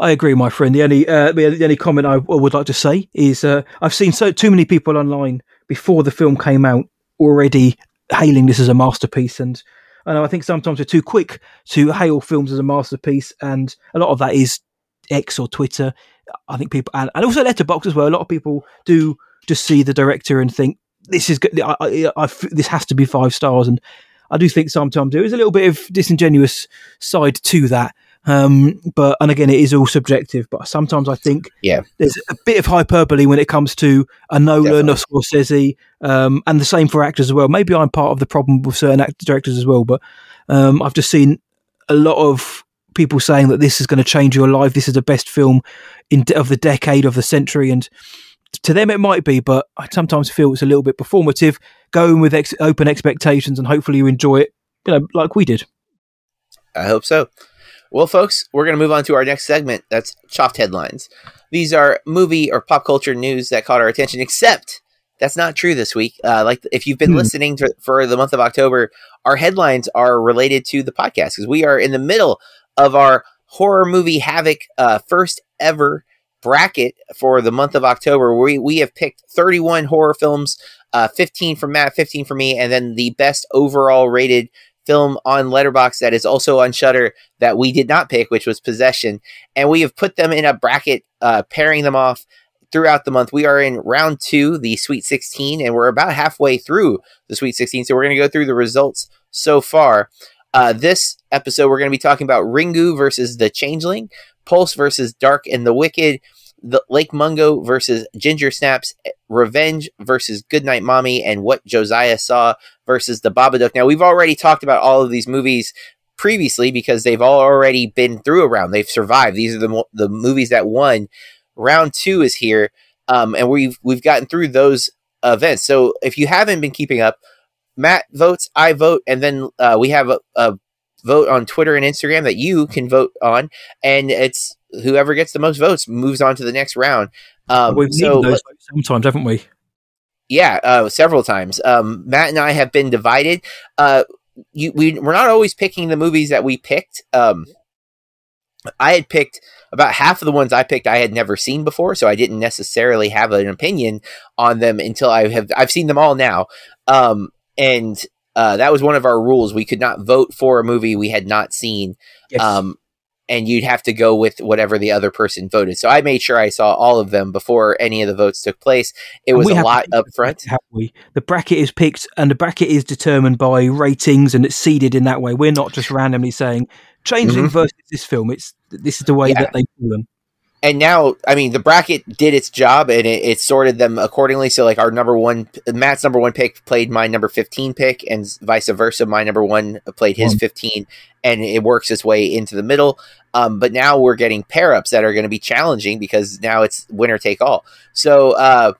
I agree, my friend. The only uh, the only comment I would like to say is uh, I've seen so too many people online before the film came out already hailing this as a masterpiece, and I know I think sometimes we're too quick to hail films as a masterpiece, and a lot of that is X or Twitter. I think people and, and also Letterboxd as well. A lot of people do just see the director and think this is good. I, I, I this has to be five stars, and I do think sometimes there is a little bit of disingenuous side to that. Um, but and again, it is all subjective. But sometimes I think Yeah. there's a bit of hyperbole when it comes to a Nolan Definitely. or Scorsese, um, and the same for actors as well. Maybe I'm part of the problem with certain actor directors as well. But um, I've just seen a lot of people saying that this is going to change your life. This is the best film in of the decade of the century, and to them it might be. But I sometimes feel it's a little bit performative. Going with ex- open expectations, and hopefully you enjoy it. You know, like we did. I hope so. Well, folks, we're going to move on to our next segment. That's Chuffed Headlines. These are movie or pop culture news that caught our attention, except that's not true this week. Uh, like, if you've been Hmm. listening to, for the month of October, our headlines are related to the podcast because we are in the middle of our horror movie Havoc uh, first ever bracket for the month of October. We, we have picked 31 horror films, uh, 15 from Matt, 15 for me, and then the best overall rated film on Letterboxd that is also on Shudder that we did not pick, which was Possession, and we have put them in a bracket, uh, pairing them off throughout the month. We are in round two, the Sweet 16, and we're about halfway through the Sweet 16. So we're going to go through the results so far. Uh, this episode, we're going to be talking about Ringu versus the Changeling, Pulse versus Dark and the Wicked, the Lake Mungo versus Ginger Snaps, Revenge versus Goodnight Mommy, and What Josiah Saw versus The Babadook. Now, we've already talked about all of these movies previously because they've all already been through a round. They've survived. These are the the movies that won. Round two is here, um, and we've we've gotten through those events. So if you haven't been keeping up, Matt votes, I vote, and then uh, we have a, a vote on Twitter and Instagram that you can vote on, and it's whoever gets the most votes moves on to the next round. Um, We've so needed those sometimes, haven't we? yeah, uh, several times. Um, Matt and I have been divided. Uh, you, we we're not always picking the movies that we picked. Um, I had picked about half of the ones I picked I had never seen before, so I didn't necessarily have an opinion on them until I have I've seen them all now. Um, and uh, that was one of our rules. We could not vote for a movie we had not seen. Yes. Um, and you'd have to go with whatever the other person voted. So I made sure I saw all of them before any of the votes took place. It was a lot up front. have we? The bracket is picked, and the bracket is determined by ratings, and it's seeded in that way. We're not just randomly saying Changeling Mhm. versus this film. It's this is the way Yeah. that they've fallen. And now i mean the bracket did its job and it, it sorted them accordingly. So like our number one matt's number one pick played my number 15 pick and vice versa. My number one played his 15 and it works its way into the middle. Um, but now we're getting pair ups that are going to be challenging because now it's winner take all. So uh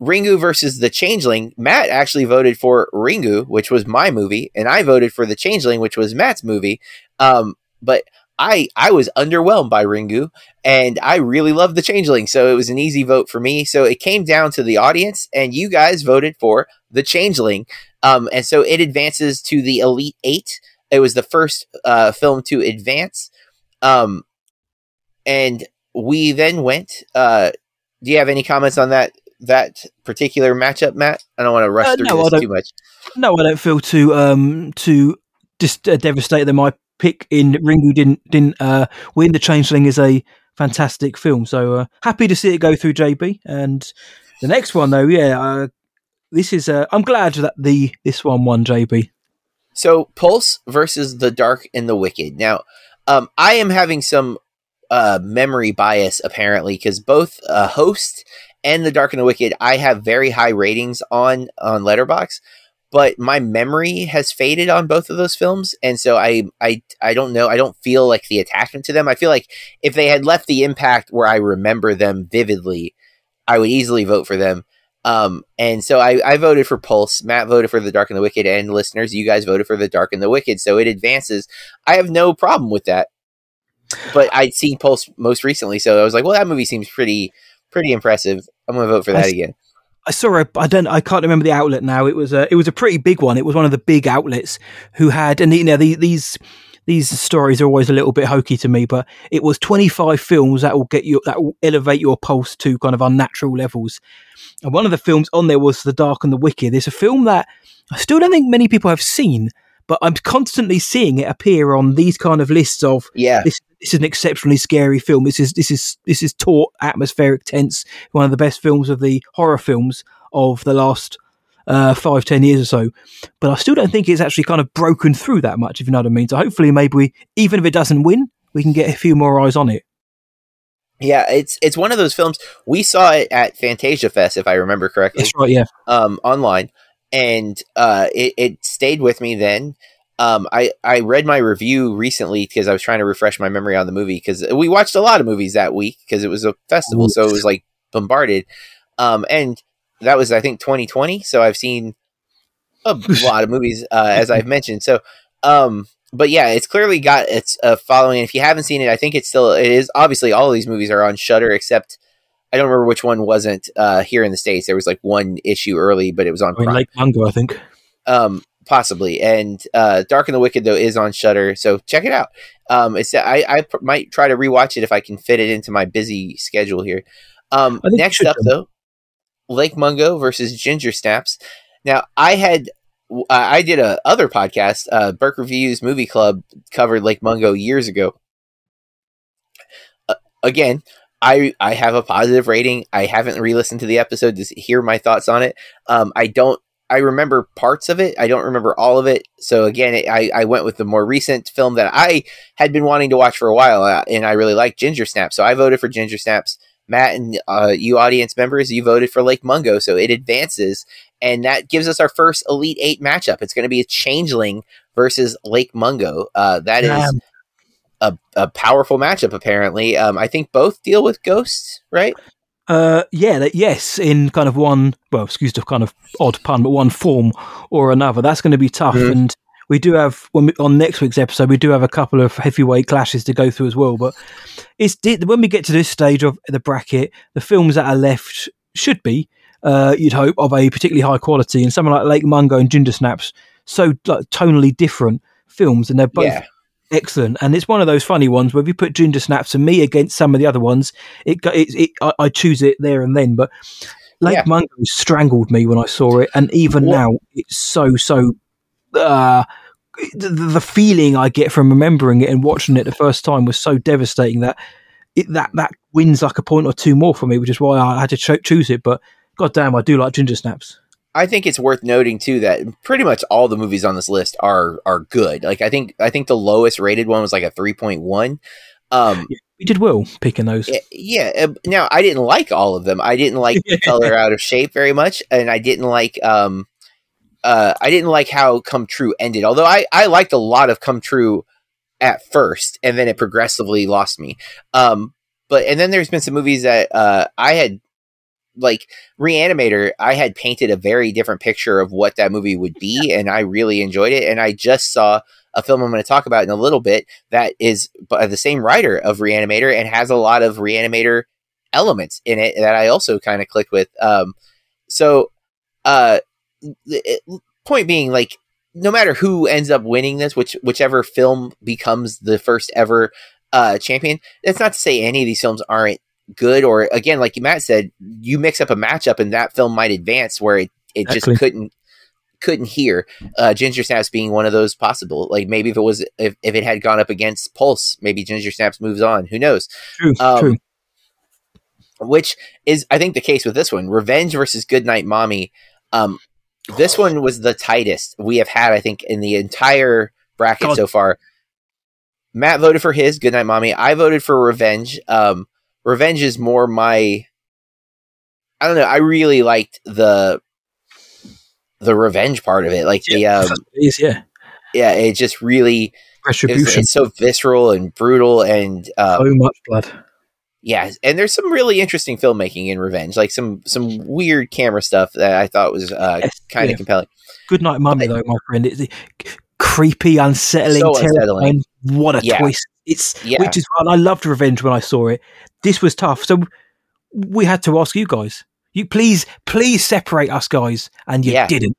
Ringu versus the Changeling. Matt actually voted for Ringu, which was my movie, and I voted for the Changeling, which was Matt's movie. Um, but I I was underwhelmed by Ringu, and I really loved the Changeling, so it was an easy vote for me. So it came down to the audience, and you guys voted for the Changeling, um, and so it advances to the Elite Eight. It was the first uh, film to advance, um, and we then went. Uh, do you have any comments on that that particular matchup, Matt? I don't want to rush Uh, through no, this too much. No, I don't feel too um too just uh, devastated that my pick in Ringu didn't didn't uh, win. The Changeling is a fantastic film, so uh, happy to see it go through JB. And the next one, though, yeah, uh, this is. Uh, I'm glad that the this one won JB. So Pulse versus the Dark and the Wicked. Now, um, I am having some uh, memory bias apparently because both uh, Host and the Dark and the Wicked, I have very high ratings on on Letterboxd, but my memory has faded on both of those films, and so I I I don't know. I don't feel like the attachment to them. I feel like if they had left the impact where I remember them vividly, I would easily vote for them. Um, and so I, I voted for Pulse. Matt voted for The Dark and the Wicked, and listeners, you guys voted for The Dark and the Wicked. So it advances. I have no problem with that. But I'd seen Pulse most recently, so I was like, well, that movie seems pretty pretty impressive. I'm going to vote for that I again. I saw a, I don't, I can't remember the outlet now. It was a, it was a pretty big one. It was one of the big outlets who had, and you know, the, these, these stories are always a little bit hokey to me, but it was 25 films that will get you, that will elevate your pulse to kind of unnatural levels. And one of the films on there was The Dark and the Wicked. It's a film that I still don't think many people have seen, but I'm constantly seeing it appear on these kind of lists of Yeah. this this is an exceptionally scary film. This is this is this is taut, atmospheric, tense. One of the best films of the horror films of the last uh, five, ten years or so. But I still don't think it's actually kind of broken through that much, if you know what I mean. So hopefully, maybe we, even if it doesn't win, we can get a few more eyes on it. Yeah, it's it's one of those films. We saw it at Fantasia Fest, if I remember correctly. That's right. Yeah. um, online, and uh, it, it stayed with me then. Um, I, I read my review recently because I was trying to refresh my memory on the movie because we watched a lot of movies that week because it was a festival, so it was like bombarded. Um, and that was I think 2020, so I've seen a [laughs] lot of movies uh, as I've mentioned. So, um, but yeah, it's clearly got its uh, following. And if you haven't seen it, I think it's still it is obviously all of these movies are on Shudder except I don't remember which one wasn't uh, here in the states. There was like one issue early, but it was on I mean, Lake Mungo, I think. um, possibly. And uh, Dark and the Wicked though is on Shudder, so check it out. Um, it's I, I pr- might try to rewatch it if I can fit it into my busy schedule here. Um, I think you next up though, Lake Mungo versus Ginger Snaps. Now I had. uh, I did a other podcast, uh, Berk Reviews Movie Club, covered Lake Mungo years ago. Uh, again, I I have a positive rating. I haven't re-listened to the episode to hear my thoughts on it. Um, I don't. I remember parts of it. I don't remember all of it. So again, it, I I went with the more recent film that I had been wanting to watch for a while, uh, and I really liked Ginger Snaps. So I voted for Ginger Snaps. Matt and uh, you audience members, you voted for Lake Mungo, so it advances, and that gives us our first Elite Eight matchup. It's going to be a Changeling versus Lake Mungo. Uh, that is a, a powerful matchup, apparently. Um, I think both deal with ghosts, right? Uh, yeah, that, yes, in kind of one, well, excuse the kind of odd pun, but one form or another. That's going to be tough. Mhm. And we do have, when we, on next week's episode, we do have a couple of heavyweight clashes to go through as well. But it's when we get to this stage of the bracket, the films that are left should be, uh, you'd hope, of a particularly high quality. And something like Lake Mungo and Ginger Snaps, so like, tonally different films, and they're both yeah. Excellent. And it's one of those funny ones where if you put Ginger Snaps and me against some of the other ones, it, it, it I, I choose it there and then. But Lake Yeah. Mungo strangled me when I saw it, and even Well- now it's so so. Uh, the, the feeling I get from remembering it and watching it the first time was so devastating that it, that that wins like a point or two more for me, which is why I had to cho- choose it. But god damn, I do like Ginger Snaps. I think it's worth noting too that pretty much all the movies on this list are are good. Like I think I think the lowest rated one was like a three point one. Um, We did well picking those. yeah. uh, Now I didn't like all of them. I didn't like the [laughs] color out of shape very much, and I didn't like um, uh, I didn't like how Come True ended. Although I I liked a lot of Come True at first, and then it progressively lost me. Um, but and then there's been some movies that uh I had like Reanimator, I had painted a very different picture of what that movie would be, and I really enjoyed it. And I just saw a film I'm going to talk about in a little bit that is by the same writer of Reanimator and has a lot of Reanimator elements in it that I also kind of clicked with. Um, so, uh, it- point being, like, no matter who ends up winning this, which whichever film becomes the first ever uh, champion, that's not to say any of these films aren't good or again like matt said you mix up a matchup and that film might advance where it, it Exactly. just couldn't couldn't hear uh ginger snaps being one of those possible. Like maybe if it was if, if it had gone up against pulse maybe ginger snaps moves on. Who knows? True, Um, true. which is i think the case with this one. Revenge versus goodnight mommy. Um this one was the tightest we have had i think in the entire bracket God. so far. Matt voted for his goodnight mommy. I voted for revenge. Um revenge is more my i don't know i really liked the the revenge part of it like the um [laughs] yeah. yeah it just really it was- Retribution. it's so visceral and brutal and uh so much blood. yeah, and there's some really interesting filmmaking in Revenge, like some some weird camera stuff that I thought was uh, Yes, kind of yeah. compelling. Good night, mummy, though, my friend. It's creepy, unsettling, So unsettling. What a Yeah. twist! It's Yeah. which is I loved Revenge when I saw it. This was tough, so we had to ask you guys. You please, please separate us, guys, and you Yeah. didn't.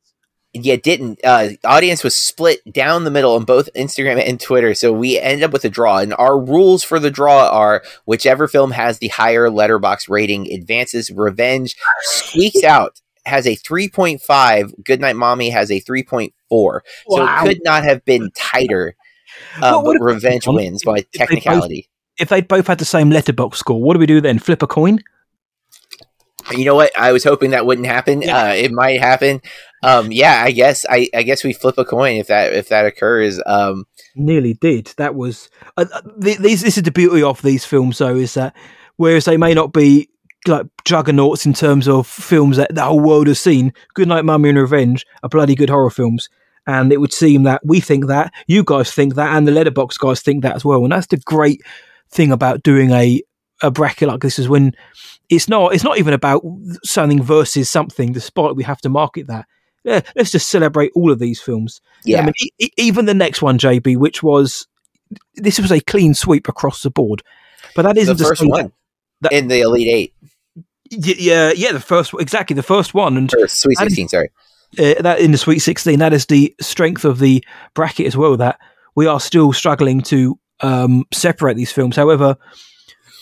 Yeah, didn't uh, audience was split down the middle on both Instagram and Twitter, so we end up with a draw. And our rules for the draw are whichever film has the higher Letterboxd rating advances. Revenge squeaks out has a 3.5. Goodnight Mommy has a 3.4. So it could not have been tighter. Uh, but Revenge wins by if they both- technicality. If they'd both had the same Letterboxd score, what do we do then? Flip a coin? You know what? I was hoping that wouldn't happen. Yeah. Uh, it might happen. Um, yeah, I guess. I, I guess we flip a coin if that if that occurs. Um, nearly did. That was uh, uh, th- these. This is the beauty of these films, though, is that whereas they may not be like juggernauts in terms of films that the whole world has seen, Goodnight Mummy and Revenge are bloody good horror films. And it would seem that we think that, you guys think that, and the Letterboxd guys think that as well. And that's the great thing about doing a a bracket like this is when it's not it's not even about something versus something, despite we have to market that. Yeah, let's just celebrate all of these films. yeah, I mean, e- even the next one, JB, which was this was a clean sweep across the board, but that the isn't to first one that- in the Elite Eight y- yeah, yeah, the first exactly the first one, and or Sweet How did- Sixteen. Sorry. uh, that in the Sweet Sixteen, that is the strength of the bracket as well. That we are still struggling to um, separate these films. However,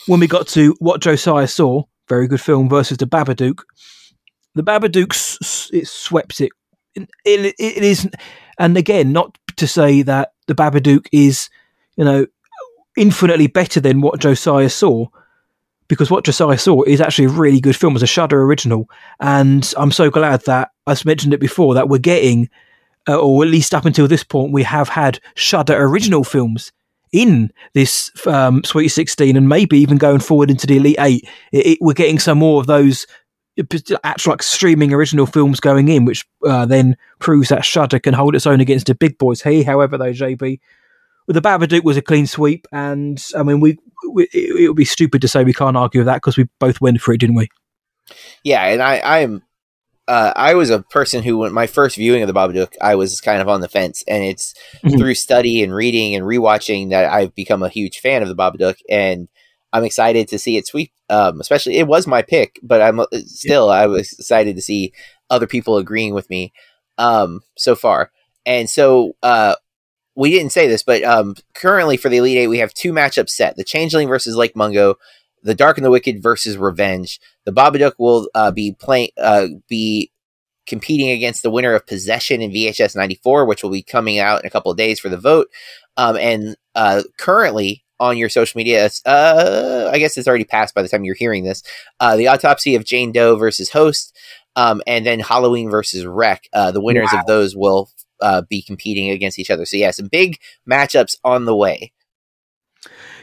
when we got to what Josiah saw, very good film versus the Babadook, the Babadook it swept it. It, it. it is, and again, not to say that the Babadook is, you know, infinitely better than what Josiah saw, because what Josiah saw is actually a really good film as a Shudder original, and I'm so glad that I mentioned it before that we're getting, uh, or at least up until this point, we have had Shudder original films in this um, Sweet 16, and maybe even going forward into the Elite Eight. It, it, we're getting some more of those actual like streaming original films going in, which uh, then proves that Shudder can hold its own against the big boys. Hey, however, though, JB, the Babadook was a clean sweep, and I mean, we, we it, it would be stupid to say we can't argue with that because we both went for it, didn't we? Yeah, and I, I'm, uh, I was a person who, when my first viewing of the Babadook, I was kind of on the fence, and it's Mhm. through study and reading and rewatching that I've become a huge fan of the Babadook, and I'm excited to see it sweep. Um, especially, it was my pick, but I'm uh, still I was excited to see other people agreeing with me um, so far, and so uh, we didn't say this, but um, currently for the Elite Eight, we have two matchups set: the Changeling versus Lake Mungo, the Dark and the Wicked versus Revenge. The Babadook will uh, be playing, uh, be competing against the winner of Possession in VHS '94, which will be coming out in a couple of days for the vote. Um, and uh, currently on your social media, uh, I guess it's already passed by the time you're hearing this. Uh, the Autopsy of Jane Doe versus Host, um, and then Halloween versus Rec. Uh, the winners of those will uh, be competing against each other. So yeah, some big matchups on the way.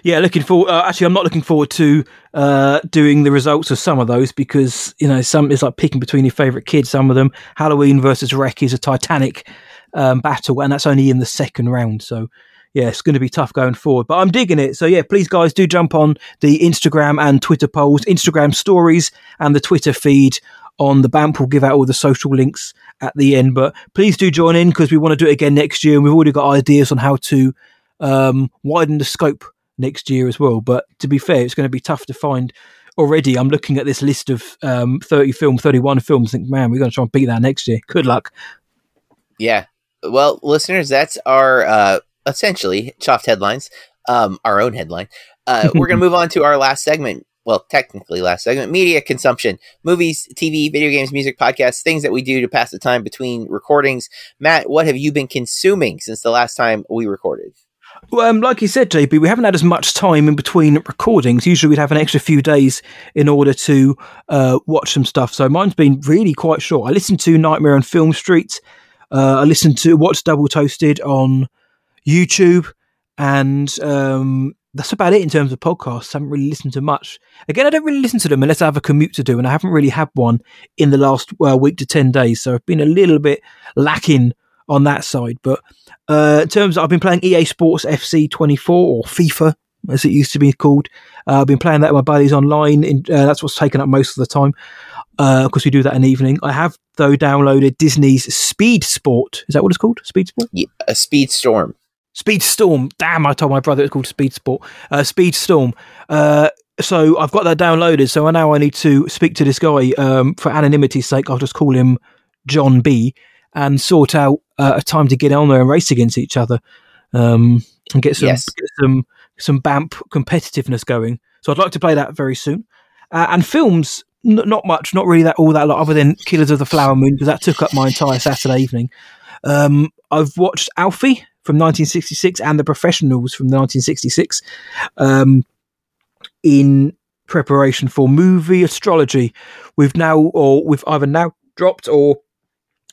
Yeah, looking forward. Uh, actually, I'm not looking forward to uh, doing the results of some of those because you know some is like picking between your favourite kids. Some of them, Halloween versus Rec, is a Titanic um, battle, and that's only in the second round. So yeah, it's going to be tough going forward. But I'm digging it. So yeah, please guys do jump on the Instagram and Twitter polls, Instagram stories, and the Twitter feed on the BAMP. We'll give out all the social links at the end. But please do join in because we want to do it again next year, and we've already got ideas on how to um, widen the scope next year as well. But to be fair, it's going to be tough to find. Already, I'm looking at this list of um, 30 film, 31 films. Think, man, we're going to try and beat that next year. Good luck. Yeah. Well, listeners, that's our uh, essentially chuffed headlines. Um, our own headline. Uh, we're going [laughs] to move on to our last segment. Well, technically, last segment: media consumption, movies, TV, video games, music, podcasts, things that we do to pass the time between recordings. Matt, what have you been consuming since the last time we recorded? Well, um, like you said, JB, we haven't had as much time in between recordings. Usually, we'd have an extra few days in order to uh, watch some stuff. So mine's been really quite short. I listened to Nightmare on Film Street. Uh, I listened to Watch Double Toasted on YouTube, and um, that's about it in terms of podcasts. I haven't really listened to much. Again, I don't really listen to them unless I have a commute to do, and I haven't really had one in the last uh, week to ten days. So I've been a little bit lacking on that side. But uh, in terms, of, I've been playing EA Sports FC 24 or FIFA as it used to be called. Uh, I've been playing that with my buddies online. In, uh, that's what's taken up most of the time because we do that in the evening. I have though downloaded Disney's Speed Sport. Is that what it's called? Speed Sport. Yeah, a speed storm. Speed Storm. Damn, I told my brother it's called Speed Sport. Uh, Speed Storm. Uh, so I've got that downloaded. So now I need to speak to this guy um, for anonymity's sake. I'll just call him Jon B and sort out uh, a time to get on there and race against each other um, and get some Yes. get some some BAMP competitiveness going. So I'd like to play that very soon. Uh, and films, n- not much, not really that all that lot, other than Killers of the Flower Moon because that took up my entire Saturday evening. Um, I've watched Alfie from 1966 and The Professionals from 1966 um, in preparation for movie astrology. We've now, or we've either now dropped or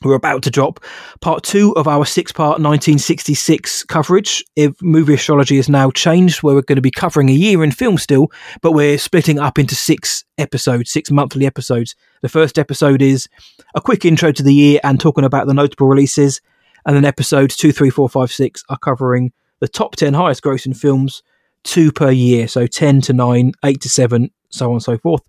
we're about to drop part two of our six part 1966 coverage. If movie astrology has now changed, where we're going to be covering a year in film still, but we're splitting up into six episodes, six monthly episodes. The first episode is a quick intro to the year and talking about the notable releases. And then episodes two, three, four, five, six are covering the top 10 highest grossing films, two per year. So 10 to 9, 8 to 7, so on and so forth.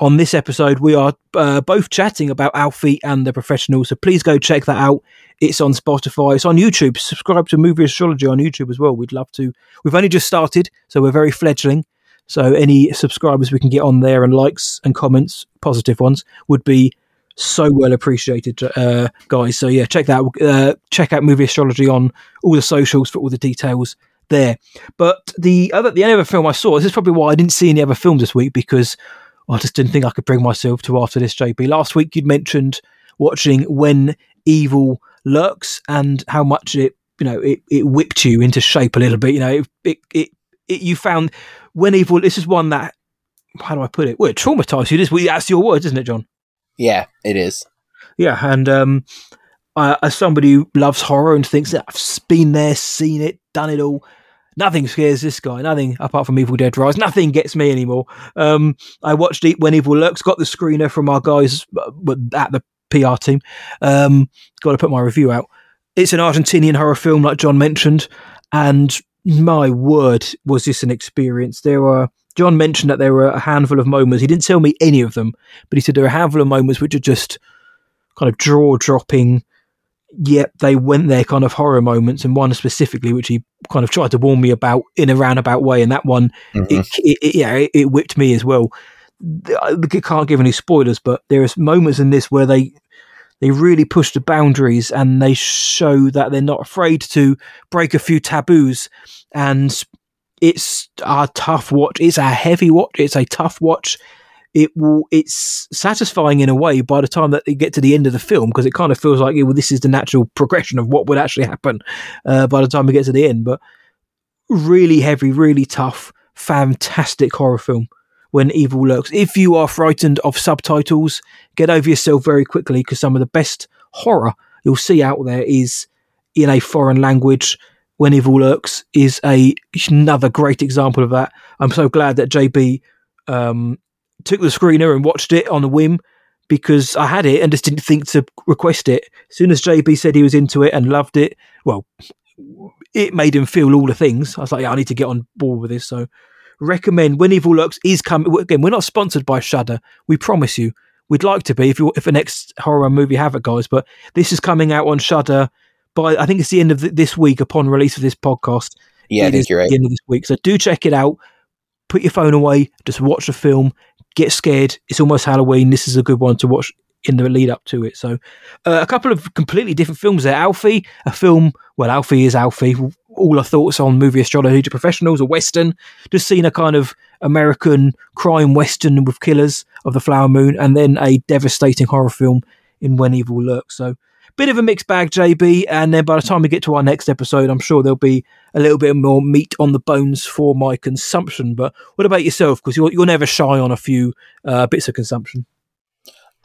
On this episode, we are uh, both chatting about Alfie and the professional. So please go check that out. It's on Spotify. It's on YouTube. Subscribe to Movie Astrology on YouTube as well. We'd love to. We've only just started, so we're very fledgling. So any subscribers we can get on there and likes and comments, positive ones, would be so well appreciated, uh, guys. So yeah, check that. Uh, check out Movie Astrology on all the socials for all the details there. But the other, the only other film I saw. This is probably why I didn't see any other films this week because I just didn't think I could bring myself to after this. JP, last week you'd mentioned watching When Evil Lurks and how much it, you know, it, it whipped you into shape a little bit. You know, it, it, it, it you found When Evil. This is one that. How do I put it? Well, it traumatized you. This, well, that's your words, isn't it, Jon? Yeah, it is. Yeah, and um, I, as somebody who loves horror and thinks that I've been there, seen it, done it all, nothing scares this guy. Nothing apart from Evil Dead Rise. Nothing gets me anymore. Um, I watched it when Evil Lurks. Got the screener from our guys uh, at the PR team. Um, got to put my review out. It's an Argentinian horror film, like Jon mentioned, and my word, was this an experience? There were Jon mentioned that there were a handful of moments. He didn't tell me any of them, but he said there were a handful of moments which are just kind of jaw dropping. Yet they went there kind of horror moments, and one specifically, which he kind of tried to warn me about in a roundabout way, and that one, mm-hmm. it, it, yeah, it, it whipped me as well. I can't give any spoilers, but there are moments in this where they they really push the boundaries and they show that they're not afraid to break a few taboos. And it's a tough watch. It's a heavy watch. It's a tough watch. It will. It's satisfying in a way by the time that you get to the end of the film because it kind of feels like well, this is the natural progression of what would actually happen uh, by the time we get to the end. But really heavy, really tough, fantastic horror film when evil lurks. If you are frightened of subtitles, get over yourself very quickly because some of the best horror you'll see out there is in a foreign language. When Evil Lurks is a another great example of that. I'm so glad that JB um, took the screener and watched it on a whim because I had it and just didn't think to request it. As soon as JB said he was into it and loved it, well, it made him feel all the things. I was like, yeah, I need to get on board with this. So recommend when Evil Lurks is coming. Again, we're not sponsored by Shudder. We promise you. We'd like to be if you if a next horror movie have it, guys. But this is coming out on Shudder by I think it's the end of this week upon release of this podcast. Yeah, it I think you're right. The end of this week, so do check it out. Put your phone away. Just watch the film. Get scared. It's almost Halloween. This is a good one to watch in the lead up to it. So, uh, a couple of completely different films there. Alfie, a film. Well, Alfie is Alfie. All our thoughts on movie astrology to professionals, a western. Just seen a kind of American crime western with killers of the Flower Moon, and then a devastating horror film in When Evil Lurks. So, bit of a mixed bag, JB. And then by the time we get to our next episode, I'm sure there'll be a little bit more meat on the bones for my consumption. But what about yourself? Because you're, you're never shy on a few uh, bits of consumption.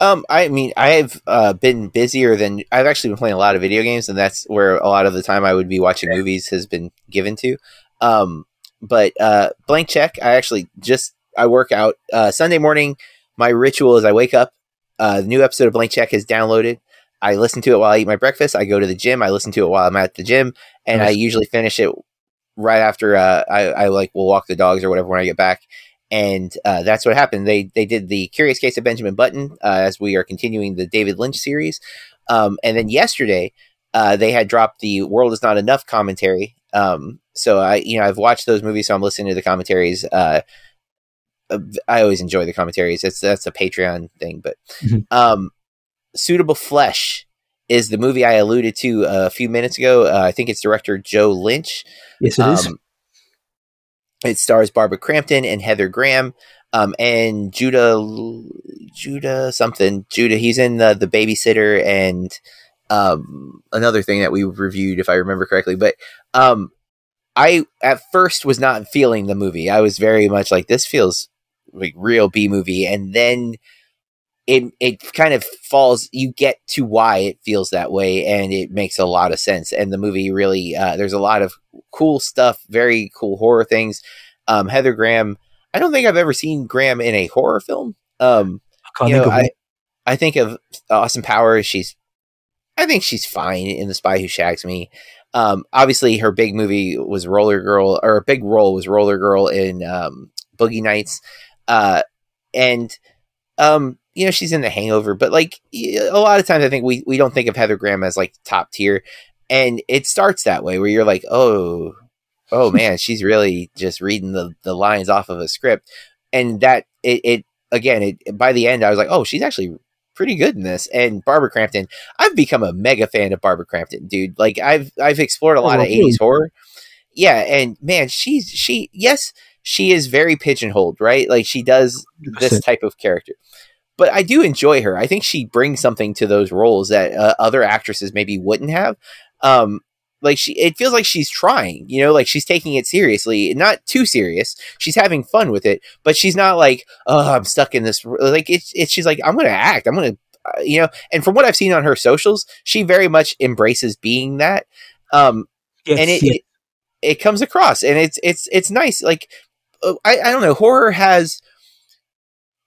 Um, I mean, I've uh, been busier than I've actually been playing a lot of video games, and that's where a lot of the time I would be watching movies has been given to. Um, but uh, blank check. I actually just I work out uh, Sunday morning. My ritual is I wake up. Uh, the new episode of Blank Check is downloaded. I listen to it while I eat my breakfast. I go to the gym. I listen to it while I'm at the gym, and nice. I usually finish it right after uh, I, I like will walk the dogs or whatever when I get back and uh, that's what happened. They they did the Curious Case of Benjamin Button uh, as we are continuing the David Lynch series, um, and then yesterday uh, they had dropped the World Is Not Enough commentary. Um, so I you know I've watched those movies, so I'm listening to the commentaries. Uh, I always enjoy the commentaries. It's that's a Patreon thing, but mm-hmm. um, Suitable Flesh is the movie I alluded to a few minutes ago. Uh, I think it's director Joe Lynch. Yes, it um, is. It stars Barbara Crampton and Heather Graham, um, and Judah Judah something Judah. He's in the the babysitter and um, another thing that we reviewed, if I remember correctly. But um, I at first was not feeling the movie. I was very much like this feels like real B movie, and then it it kind of falls. You get to why it feels that way, and it makes a lot of sense. And the movie really, uh, there's a lot of cool stuff, very cool horror things. Um, Heather Graham, I don't think I've ever seen Graham in a horror film. Um, I, you know, I, I think of Austin Powers. She's, I think she's fine in The Spy Who Shags Me. Um, obviously, her big movie was Roller Girl, or a big role was Roller Girl in um, Boogie Nights. Uh, and, um, you know, she's in The Hangover, but like a lot of times, I think we, we don't think of Heather Graham as like top tier and it starts that way where you're like, oh, oh [laughs] man, she's really just reading the the lines off of a script, and that it, it again, it by the end, I was like, oh, she's actually pretty good in this. And Barbara Crampton, I've become a mega fan of Barbara Crampton, dude. Like I've I've explored a lot oh, of '80s horror, yeah, and man, she's she yes, she is very pigeonholed, right? Like she does this type of character. But I do enjoy her. I think she brings something to those roles that uh, other actresses maybe wouldn't have um like she it feels like she's trying you know like she's taking it seriously not too serious she's having fun with it but she's not like oh i'm stuck in this like it's, it's she's like i'm gonna act i'm gonna uh, you know and from what i've seen on her socials she very much embraces being that um yes, and it, yes. it it comes across, and it's it's it's nice. Like uh, I I don't know, horror has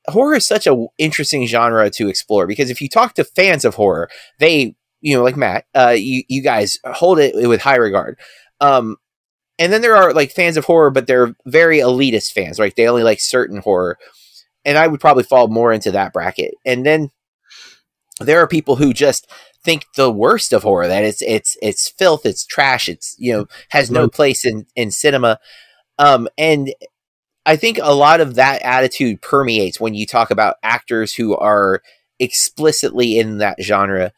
horror is such a interesting genre to explore because if you talk to fans of horror, they you know like Matt, uh, you you guys hold it with high regard. Um, and then there are like fans of horror, but they're very elitist fans, right? They only like certain horror, and I would probably fall more into that bracket. And then there are people who just think the worst of horror that it's it's it's filth, it's trash, it's you know has no place in in cinema. Um, and I think a lot of that attitude permeates when you talk about actors who are explicitly in that genre.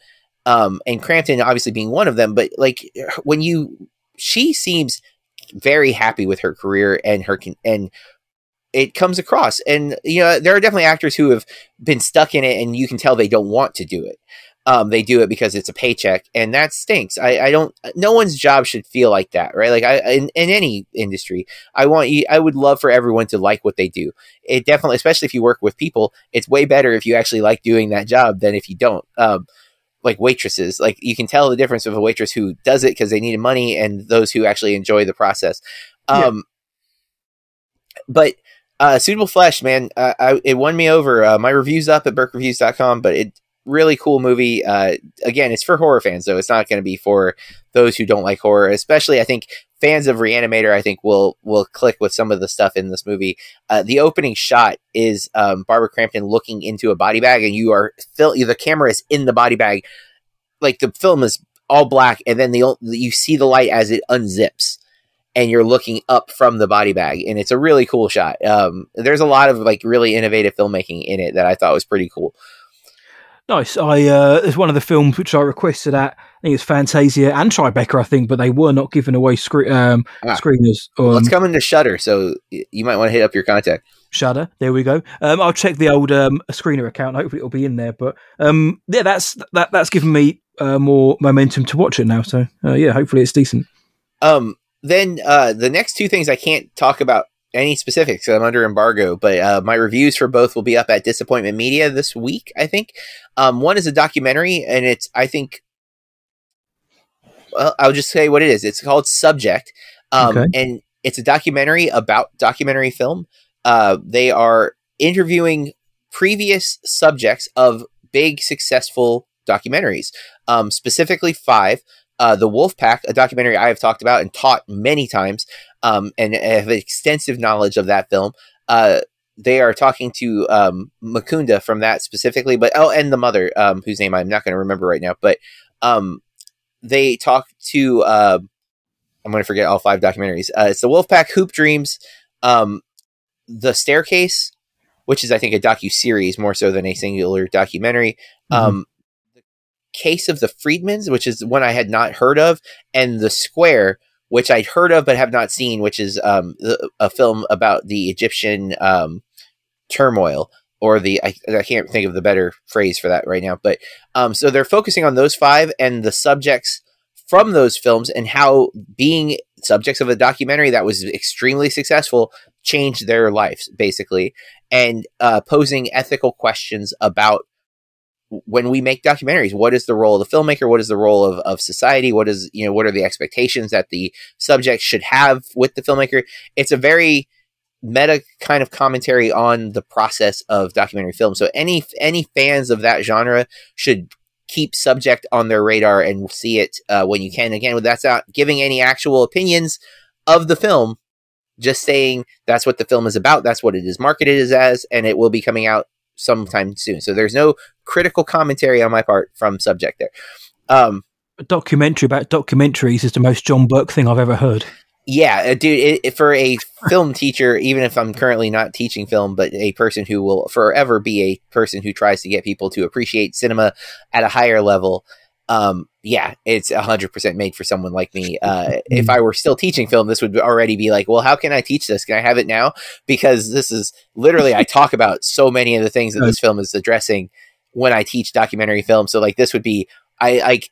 Um, and Crampton obviously being one of them, but like when you, she seems very happy with her career and her and it comes across and you know there are definitely actors who have been stuck in it and you can tell they don't want to do it um, they do it because it's a paycheck and that stinks I, I don't no one's job should feel like that right like i in, in any industry i want you i would love for everyone to like what they do it definitely especially if you work with people it's way better if you actually like doing that job than if you don't um, like waitresses. Like you can tell the difference of a waitress who does it because they needed money and those who actually enjoy the process. Um, yeah. But uh, Suitable Flesh, man, uh, I, it won me over. Uh, my review's up at berkreviews.com, but it really cool movie. Uh, again, it's for horror fans, though. It's not going to be for those who don't like horror, especially I think fans of Reanimator. I think will will click with some of the stuff in this movie. Uh, the opening shot is um, Barbara Crampton looking into a body bag, and you are fil- the camera is in the body bag. Like the film is all black, and then the you see the light as it unzips. And you're looking up from the body bag, and it's a really cool shot. Um, there's a lot of like really innovative filmmaking in it that I thought was pretty cool. Nice. I uh, there's one of the films which I requested at. I think it's Fantasia and Tribeca, I think, but they were not giving away scre- um, ah. screeners. Um, well, it's coming to Shutter, so you might want to hit up your contact. Shudder. There we go. Um, I'll check the old um, screener account. Hopefully, it'll be in there. But um, yeah, that's that. That's given me uh, more momentum to watch it now. So uh, yeah, hopefully it's decent. Um, then uh, the next two things I can't talk about any specifics. I'm under embargo, but uh, my reviews for both will be up at Disappointment Media this week. I think um, one is a documentary, and it's I think well, I'll just say what it is. It's called Subject, um, okay. and it's a documentary about documentary film. Uh, they are interviewing previous subjects of big successful documentaries, um, specifically five. Uh, the Wolf Pack, a documentary I have talked about and taught many times, um, and have extensive knowledge of that film. Uh, they are talking to um, Mukunda from that specifically, but oh, and the mother, um, whose name I'm not going to remember right now, but um, they talk to. Uh, I'm going to forget all five documentaries. Uh, it's the Wolfpack Hoop Dreams, um, the Staircase, which is I think a docu series more so than a singular documentary. Mm-hmm. Um, the Case of the Friedmans, which is one I had not heard of, and the Square, which I'd heard of but have not seen, which is um, a film about the Egyptian um, turmoil or the I, I, can't think of the better phrase for that right now. But um, so they're focusing on those five and the subjects from those films and how being subjects of a documentary that was extremely successful changed their lives basically and uh, posing ethical questions about when we make documentaries what is the role of the filmmaker? What is the role of, of society? What is you know what are the expectations that the subject should have with the filmmaker? It's a very meta kind of commentary on the process of documentary film. So any any fans of that genre should keep subject on their radar and see it uh, when you can. Again that's not giving any actual opinions of the film just saying that's what the film is about that's what it is marketed as and it will be coming out sometime soon. So there's no critical commentary on my part from subject there. Um, a documentary about documentaries is the most Jon Berk thing I've ever heard. Yeah, uh, dude. It, it, for a film teacher, even if I'm currently not teaching film, but a person who will forever be a person who tries to get people to appreciate cinema at a higher level, um, yeah, it's hundred percent made for someone like me. [laughs] Uh, if. I were still teaching film, this would already be like, well, how can I teach this? Can I have it now? Because this is literally, I talk about so many of the things that this film is addressing when I teach documentary film. So like, this would be, I like,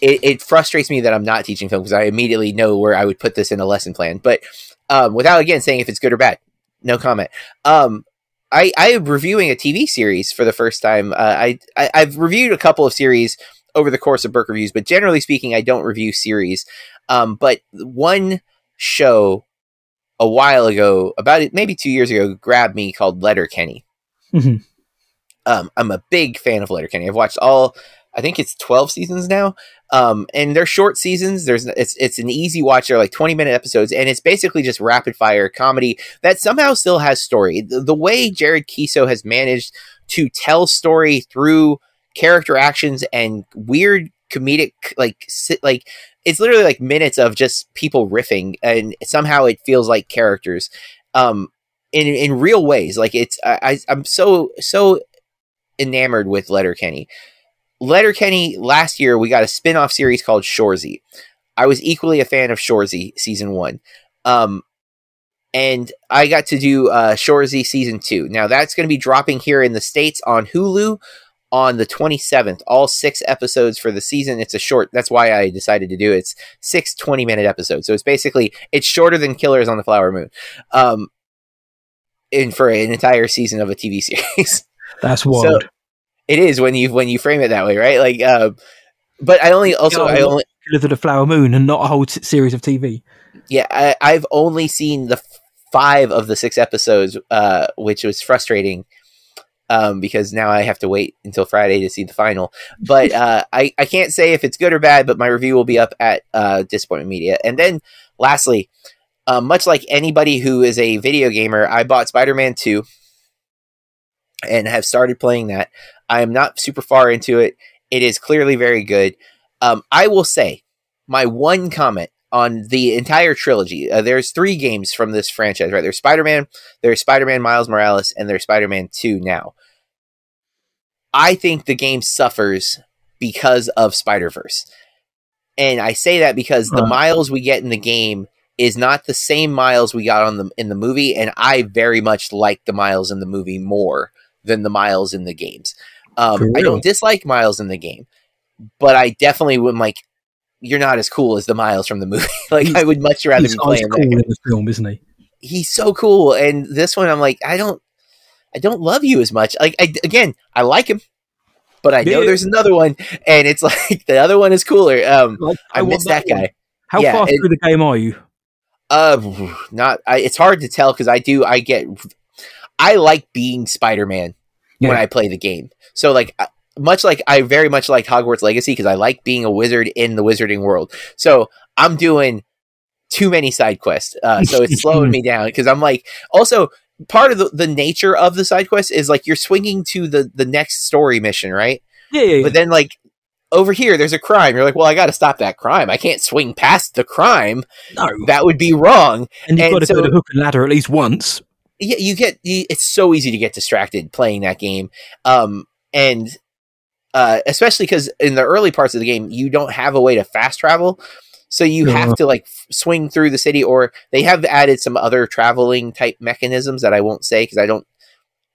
it, it frustrates me that I'm not teaching film because I immediately know where I would put this in a lesson plan. But um, without again saying if it's good or bad, no comment. Um, I, I am reviewing a TV series for the first time. Uh, I, I have reviewed a couple of series over the course of Berk reviews, but generally speaking, I don't review series. Um, but one show a while ago, about it, maybe two years ago, grabbed me called Letterkenny. Mhm. Um, I'm a big fan of Letterkenny. I've watched all, I think it's 12 seasons now. Um, and they're short seasons. There's it's it's an easy watch. They're like 20 minute episodes, and it's basically just rapid fire comedy that somehow still has story. The, the way Jared Keeso has managed to tell story through character actions and weird comedic like like it's literally like minutes of just people riffing and somehow it feels like characters um in in real ways like it's i, i'm so so enamored with Letter letterkenny letterkenny last year we got a spin-off series called shoresy i was equally a fan of shoresy season one um and I got to do uh, Shoresy season two. Now that's going to be dropping here in the states on Hulu on the 27th. All six episodes for the season. It's a short. That's why I decided to do it. It's six 20 minute episodes. So it's basically it's shorter than Killers on the Flower Moon. Um, in for an entire season of a TV [laughs] series. That's wild. It is when you when you frame it that way, right? Like, uh, but I only also I only of the Flower Moon and not a whole t- series of TV. yeah I, I've only seen the f- five of the six episodes, uh, which was frustrating. Um, because now I have to wait until Friday to see the final. But [laughs] uh, I, I can't say if it's good or bad, but my review will be up at uh, Disappointment Media. And then lastly, uh, much like anybody who is a video gamer, I bought Spider Man 2 and have started playing that. I am not super far into it. It is clearly very good. Um, I will say my one comment on the entire trilogy. Uh, there's three games from this franchise, right? There's Spider Man, there's Spider Man Miles Morales, and there's Spider Man 2 now. I think the game suffers because of Spider Verse. And I say that because the miles we get in the game is not the same miles we got on the in the movie, and I very much like the miles in the movie more than the miles in the games. Um, I don't dislike miles in the game, but I definitely would like. You're not as cool as the miles from the movie. [laughs] like He's- I would much rather be playing cool that. in the film, isn't he? He's so cool, and this one I'm like, I don't, I don't love you as much. Like I, again, I like him, but I know Yeah. there's another one, and it's [laughs] like the other one is cooler. Um, Like, I, want miss that one. guy. How Yeah, far it- through the game are you? Uh, not. I, it's hard to tell because I do. I get. I like being Spider Man when I play the game. So like. Much like I very much like Hogwarts Legacy because I like being a wizard in the wizarding world. So I'm doing too many side quests. Uh, so it's slowing me [laughs] down because I'm like, also part of the, the nature of the side quest is like you're swinging to the the next story mission, right? Yeah, yeah, yeah. But then like over here, there's a crime. You're like, well, I got to stop that crime. I can't swing past the crime. no. That would be wrong. And you've and got to so- go to hook and ladder at least once. Yeah, you get. It's so easy to get distracted playing that game. Um, and uh, especially because in the early parts of the game, you don't have a way to fast travel. So you Yeah. have to like f- swing through the city, or they have added some other traveling type mechanisms that I won't say because I don't.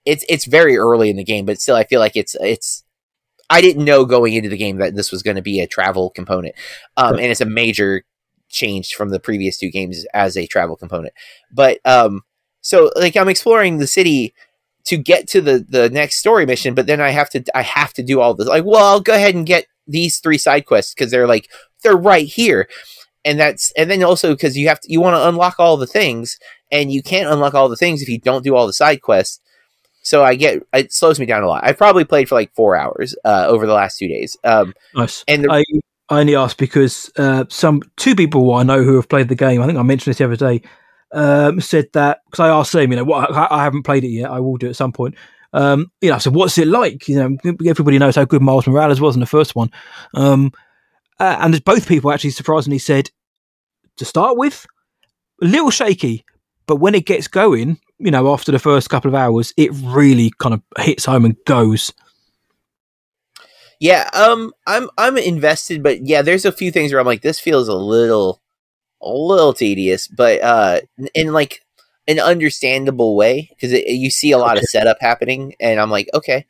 It's it's very early in the game, but still, I feel like it's it's. I didn't know going into the game that this was going to be a travel component, um, and it's a major change from the previous two games as a travel component. But um, so like I'm exploring the city to get to the the next story mission, but then I have to I have to do all this. Like, well, I'll go ahead and get these three side quests because they're like they're right here, and that's and then also because you have to you want to unlock all the things, and you can't unlock all the things if you don't do all the side quests. So I get it slows me down a lot. I've probably played for like four hours uh, over the last two days. Um, Nice. and the, I, I only asked because uh, some two people I know who have played the game. I think I mentioned this the other day. Um, said that because I asked them, you know, what I, I haven't played it yet. I will do it at some point. Um, you know, I said, "What's it like?" You know, everybody knows how good Miles Morales was in the first one, um, uh, and both people actually surprisingly said to start with a little shaky, but when it gets going, you know, after the first couple of hours, it really kind of hits home and goes. Yeah, um, I'm I'm invested, but yeah, there's a few things where I'm like, this feels a little, a little tedious, but uh, in like an understandable way because you see a lot of setup happening, and I'm like, okay,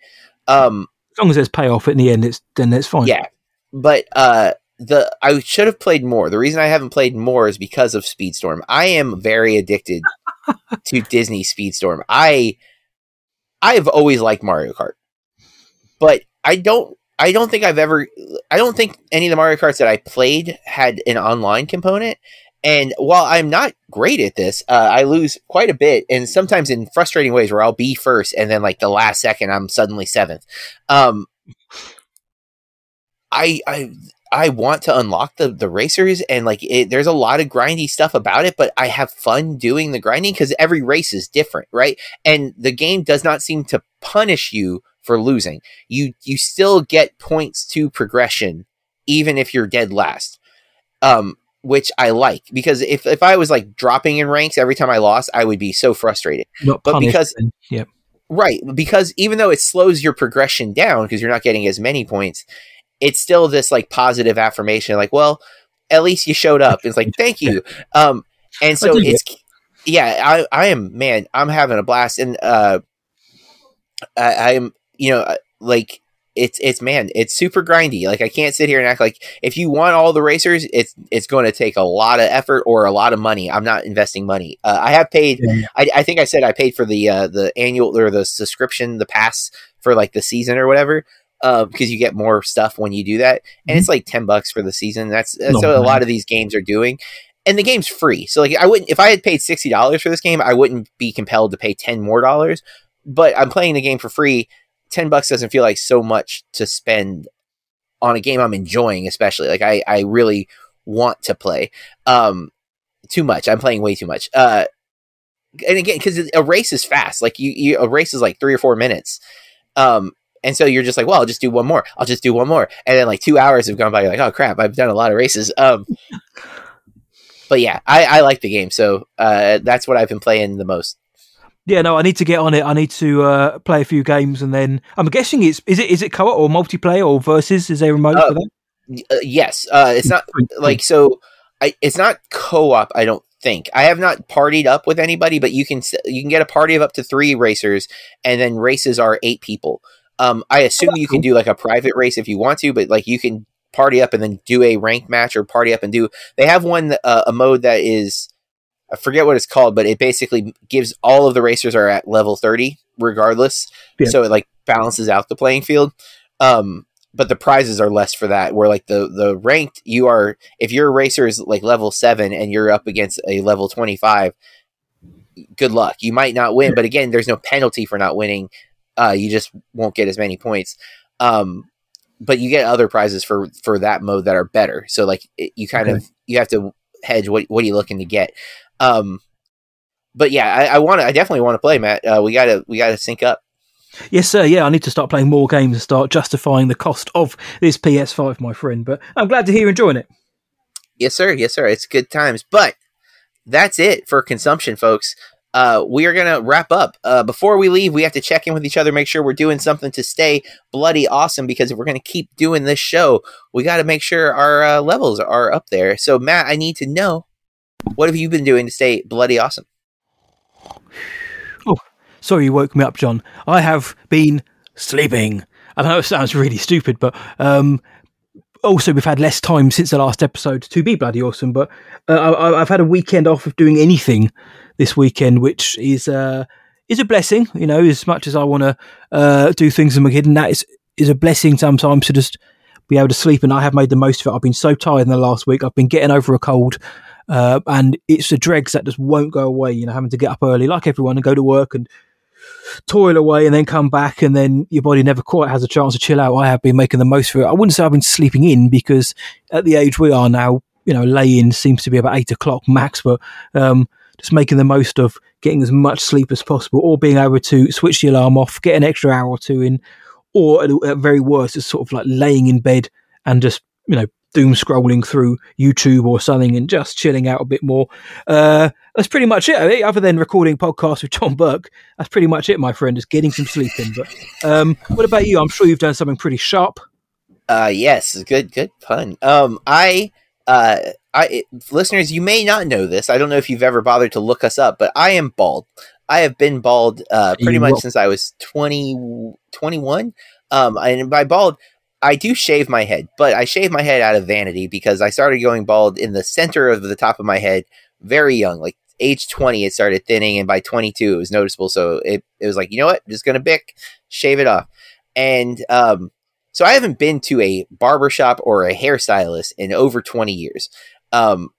um, As long as there's payoff in the end, it's then it's fine. yeah, but uh, the I should have played more. The reason I haven't played more is because of Speedstorm. I am very addicted [laughs] to Disney Speedstorm. I I have always liked Mario Kart, but I don't. I don't think I've ever. I don't think any of the Mario Karts that I played had an online component. And while I'm not great at this, uh, I lose quite a bit, and sometimes in frustrating ways where I'll be first, and then like the last second, I'm suddenly seventh. Um, I I I want to unlock the the racers, and like it, there's a lot of grindy stuff about it, but I have fun doing the grinding because every race is different, right? And the game does not seem to punish you for losing. You you still get points to progression even if you're dead last. Um which I like because if, if I was like dropping in ranks every time I lost, I would be so frustrated. Not But because- yeah, Right, because even though it slows your progression down because you're not getting as many points, it's still this like positive affirmation like, well, at least you showed up. It's like, thank you. [laughs] Um and so it's yeah, I I am man, I'm having a blast and uh I I'm you know, uh, like it's it's man, it's super grindy. Like I can't sit here and act like if you want all the racers, it's it's going to take a lot of effort or a lot of money. I'm not investing money. Uh, I have paid. Yeah. I, I think I said I paid for the uh, the annual or the subscription, the pass for like the season or whatever. Uh, because you get more stuff when you do that, and it's like ten bucks for the season. That's, that's Not what a lot of these games are doing, and the game's free. So like, I wouldn't if I had paid sixty dollars for this game, I wouldn't be compelled to pay ten more dollars. But I'm playing the game for free. Ten bucks doesn't feel like so much to spend on a game I'm enjoying, especially like I I really want to play. Um, too much. I'm playing way too much. Uh, and again, because a race is fast. Like you, you, a race is like three or four minutes. Um, and so you're just like, well, I'll just do one more. I'll just do one more. And then like two hours have gone by. You're like, oh crap, I've done a lot of races. Um, [laughs] but yeah, I, I like the game. So uh, that's what I've been playing the most. Yeah. No, I need to get on it. I need to uh, play a few games, and then I'm guessing it's is it is it co-op or multiplayer or versus? Is there a remote Uh, for that? Uh, yes, uh, it's not like so. I, it's not co-op. I don't think I have not partied up with anybody, but you can you can get a party of up to three racers, and then races are eight people. Um, I assume you can do like a private race if you want to, but like you can party up and then do a rank match or party up and do. They have one uh, a mode that is I forget what it's called, but it basically gives all of the racers are at level thirty regardless, Yeah. so it like balances out the playing field. Um, but the prizes are less for that. Where like the the ranked, you are if your racer is like level seven and you're up against a level twenty five, good luck. You might not win, but again, there's no penalty for not winning. Uh, you just won't get as many points. Um, but you get other prizes for for that mode that are better. So like it, you kind Okay. of you have to hedge what what are you looking to get. Um, but yeah, I, I want to. I definitely want to play, Matt. Uh, we gotta we gotta sync up. Yes, sir. Yeah, I need to start playing more games and start justifying the cost of this PS5, my friend. But I'm glad to hear you're enjoying it. Yes, sir. Yes, sir. It's good times. But that's it for consumption, folks. Uh, we are gonna wrap up. Uh, before we leave, we have to check in with each other, make sure we're doing something to stay bloody awesome. Because if we're gonna keep doing this show, we got to make sure our uh, levels are up there. So, Matt, I need to know what have you been doing to stay bloody awesome? Oh, sorry you woke me up, Jon. I have been sleeping. I know it sounds really stupid, but um, also we've had less time since the last episode to be bloody awesome. But uh, I, I've had a weekend off of doing anything this weekend, which is uh, is a blessing. You know, as much as I want to uh, do things in my kid, and that is is a blessing sometimes to just be able to sleep. And I have made the most of it. I've been so tired in the last week. I've been getting over a cold. Uh, and it's the dregs that just won't go away. You know, having to get up early, like everyone, and go to work and toil away and then come back and then your body never quite has a chance to chill out. I have been making the most of it. I wouldn't say I've been sleeping in because at the age we are now, you know, lay in seems to be about eight o'clock max, but um, just making the most of getting as much sleep as possible or being able to switch the alarm off, get an extra hour or two in, or at, very worst, just sort of like laying in bed and just, you know, doom scrolling through YouTube or something and just chilling out a bit more. Uh, that's pretty much it. I mean, Other than recording podcasts with Jon Berk, that's pretty much it, my friend. Is getting some sleep in. But um, what about you? I'm sure you've done something pretty sharp. Uh, yes, good, good pun. Um, I, uh, I, listeners, you may not know this. I don't know if you've ever bothered to look us up, but I am bald. I have been bald, uh, pretty You much will. since I was 20, 21. Um, and by bald, I do shave my head, but I shave my head out of vanity because I started going bald in the center of the top of my head very young, like age 20, it started thinning. And by 22, it was noticeable. So it, it was like, you know what? I'm just to bick, shave it off. And, um, so I haven't been to a barbershop or a hairstylist in over 20 years. Um,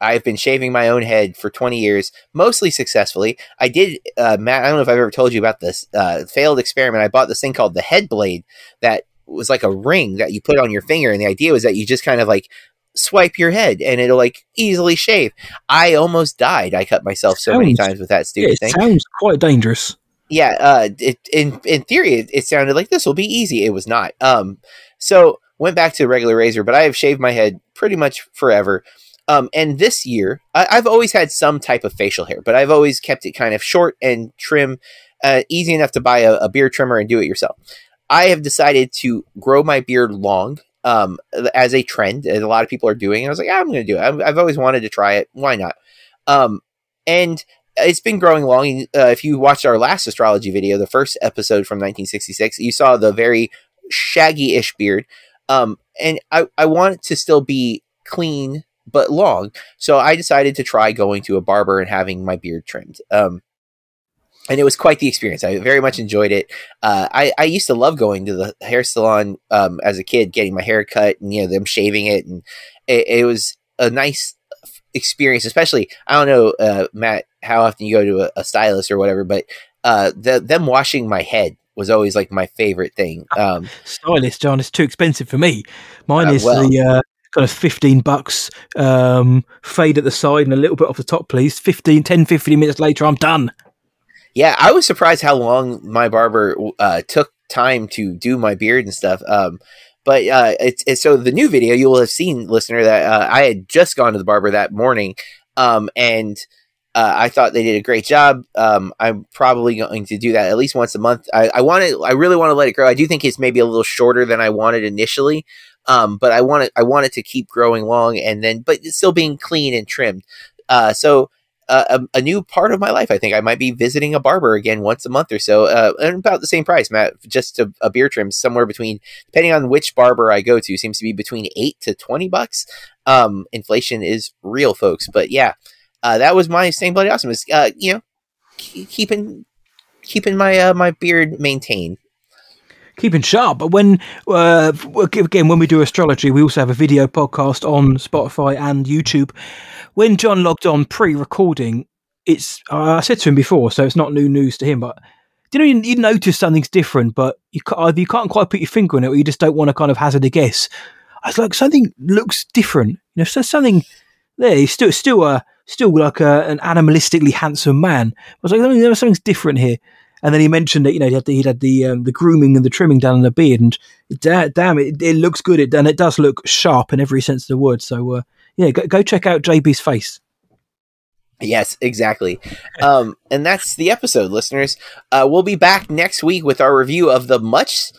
I've been shaving my own head for 20 years, mostly successfully. I did, uh, Matt, I don't know if I've ever told you about this uh, failed experiment. I bought this thing called the head blade that was like a ring that you put on your finger. And the idea was that you just kind of like swipe your head and it'll like easily shave. I almost died. I cut myself so many times with that Yeah, stupid it thing. sounds quite dangerous. yeah, uh, it, in in theory, it, it sounded like this will be easy. It was not. Um, so went back to the regular razor, but I have shaved my head pretty much forever. Um, and this year, I, I've always had some type of facial hair, but I've always kept it kind of short and trim, uh, easy enough to buy a, a beard trimmer and do it yourself. I have decided to grow my beard long. Um, as a trend, as a lot of people are doing, I was like, "Ah, I'm going to do it. I've, I've always wanted to try it. Why not? Um, and it's been growing long. Uh, if you watched our last astrology video, the first episode from 1966, you saw the very shaggy-ish beard. Um, and I, I want it to still be clean but long. So I decided to try going to a barber and having my beard trimmed. Um, and it was quite the experience. I very much enjoyed it. Uh, I, I used to love going to the hair salon um, as a kid, getting my hair cut and you know them shaving it, and it, it was a nice experience. Especially, I don't know, uh, Matt, how often you go to a, a stylist or whatever, but uh, the, them washing my head was always like my favorite thing. [laughs] Um, Stylist, Jon, it's too expensive for me. Mine Uh, is well- the uh, kind of 15 bucks um, fade at the side and a little bit off the top, please. 15, 10, 15 minutes later, I'm done. Yeah, I was surprised how long my barber uh, took time to do my beard and stuff. Um, but uh, it's, it's so the new video you will have seen, listener, that uh, I had just gone to the barber that morning, um, and uh, I thought they did a great job. Um, I'm probably going to do that at least once a month. I, I want I really want to let it grow. I do think it's maybe a little shorter than I wanted initially, um, but I want it, I want it to keep growing long and then, but still being clean and trimmed. Uh, so a, a new part of my life. I think I might be visiting a barber again once a month or so, uh, and about the same price, Matt. Just a, a beer trim, somewhere between, depending on which barber I go to, seems to be between eight to twenty bucks. Um, inflation is real, folks. But yeah, uh, that was my same bloody awesome. Is uh, you know, keeping keeping my uh, my beard maintained. Keeping sharp. But when uh, again, when we do astrology, we also have a video podcast on Spotify and YouTube. When Jon logged on pre-recording, it's uh, I said to him before, so it's not new news to him. But you know you, you notice something's different, but you either you can't quite put your finger on it, or you just don't want to kind of hazard a guess. I was like, something looks different. You know, so something there. He's still still a still like a, an animalistically handsome man. I was like, something, something's different here. And then he mentioned that you know he had the, he had the um, the grooming and the trimming done on the beard, and da- damn it, it looks good. It and it does look sharp in every sense of the word. So uh, yeah, go, go check out JB's face. Yes, exactly. Um, and that's the episode, listeners. Uh, we'll be back next week with our review of the much.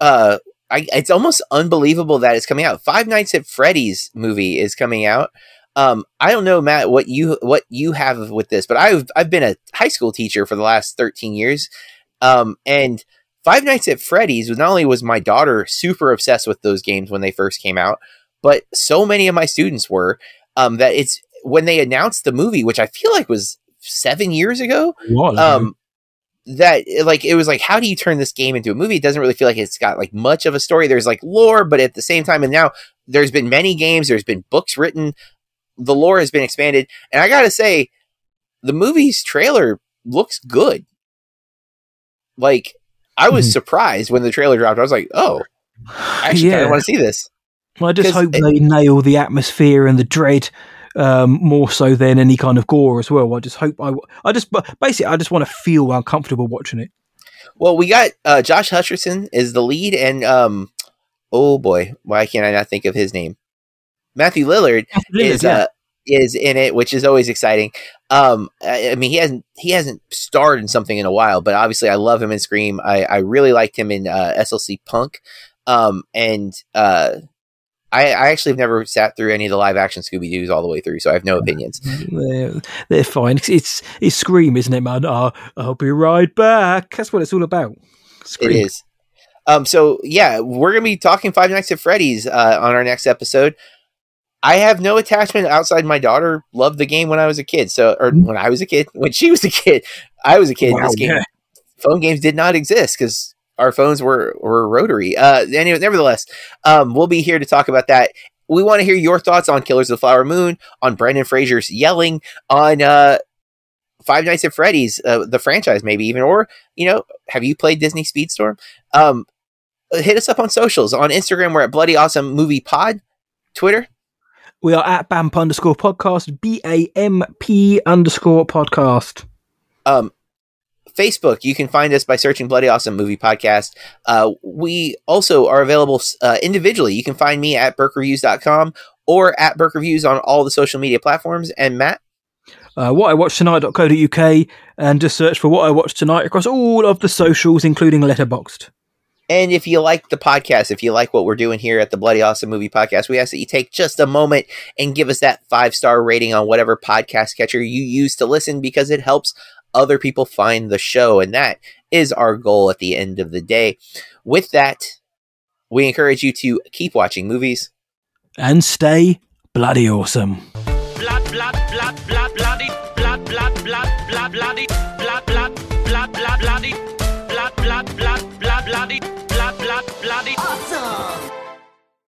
Uh, I, it's almost unbelievable that it's coming out. Five Nights at Freddy's movie is coming out. Um, I don't know, Matt, what you what you have with this, but I've I've been a high school teacher for the last thirteen years, um, and Five Nights at Freddy's was not only was my daughter super obsessed with those games when they first came out, but so many of my students were um, that it's when they announced the movie, which I feel like was seven years ago, um, that like it was like, how do you turn this game into a movie? It doesn't really feel like it's got like much of a story. There's like lore, but at the same time, and now there's been many games, there's been books written, the lore has been expanded, and I gotta say, the movie's trailer looks good. Like, I was Mhm. surprised when the trailer dropped. I was like, oh, I actually kind yeah. of want to see this. Well, I just hope it- they nail the atmosphere and the dread um, more so than any kind of gore as well. I just hope I, I just but basically I just want to feel uncomfortable watching it. Well, we got uh, Josh Hutcherson is the lead, and um, oh boy, why can't I not think of his name? Matthew Lillard, is uh, is in it, which is always exciting. Um, I, I mean, he hasn't he hasn't starred in something in a while, but obviously, I love him in Scream. I, I really liked him in uh, SLC Punk, um, and uh, I, I actually have never sat through any of the live action Scooby Doo's all the way through, so I have no opinions. They're, they're fine. It's, it's it's Scream, isn't it, man? Oh, I'll be right back. That's what it's all about. Scream. It is. Um, so yeah, we're gonna be talking Five Nights at Freddy's uh, on our next episode. I have no attachment outside my daughter loved the game when I was a kid. So or when I was a kid, when she was a kid, I was a kid. Wow, this game yeah. phone games did not exist because our phones were were rotary. Uh, anyway, nevertheless, um, we'll be here to talk about that. We want to hear your thoughts on Killers of the Flower Moon, on Brendan Fraser's yelling, on uh, Five Nights at Freddy's, uh, the franchise, maybe even, or you know, have you played Disney Speedstorm? Um, hit us up on socials on Instagram. We're at Bloody Awesome Movie Pod. Twitter, We are at BAMP underscore podcast, B A M P underscore podcast. um, Facebook. You can find us by searching Bloody Awesome Movie Podcast. Uh, we also are available uh, individually. You can find me at berkreviews.com or at Berk Reviews on all the social media platforms. And Matt, Uh, what I watched tonight.co.uk and just search for what I watched tonight across all of the socials, including Letterboxd. And if you like the podcast, if you like what we're doing here at the Bloody Awesome Movie Podcast, we ask that you take just a moment and give us that five star rating on whatever podcast catcher you use to listen because it helps other people find the show. And that is our goal at the end of the day. With that, we encourage you to keep watching movies. And stay bloody awesome. blood, blood, blood,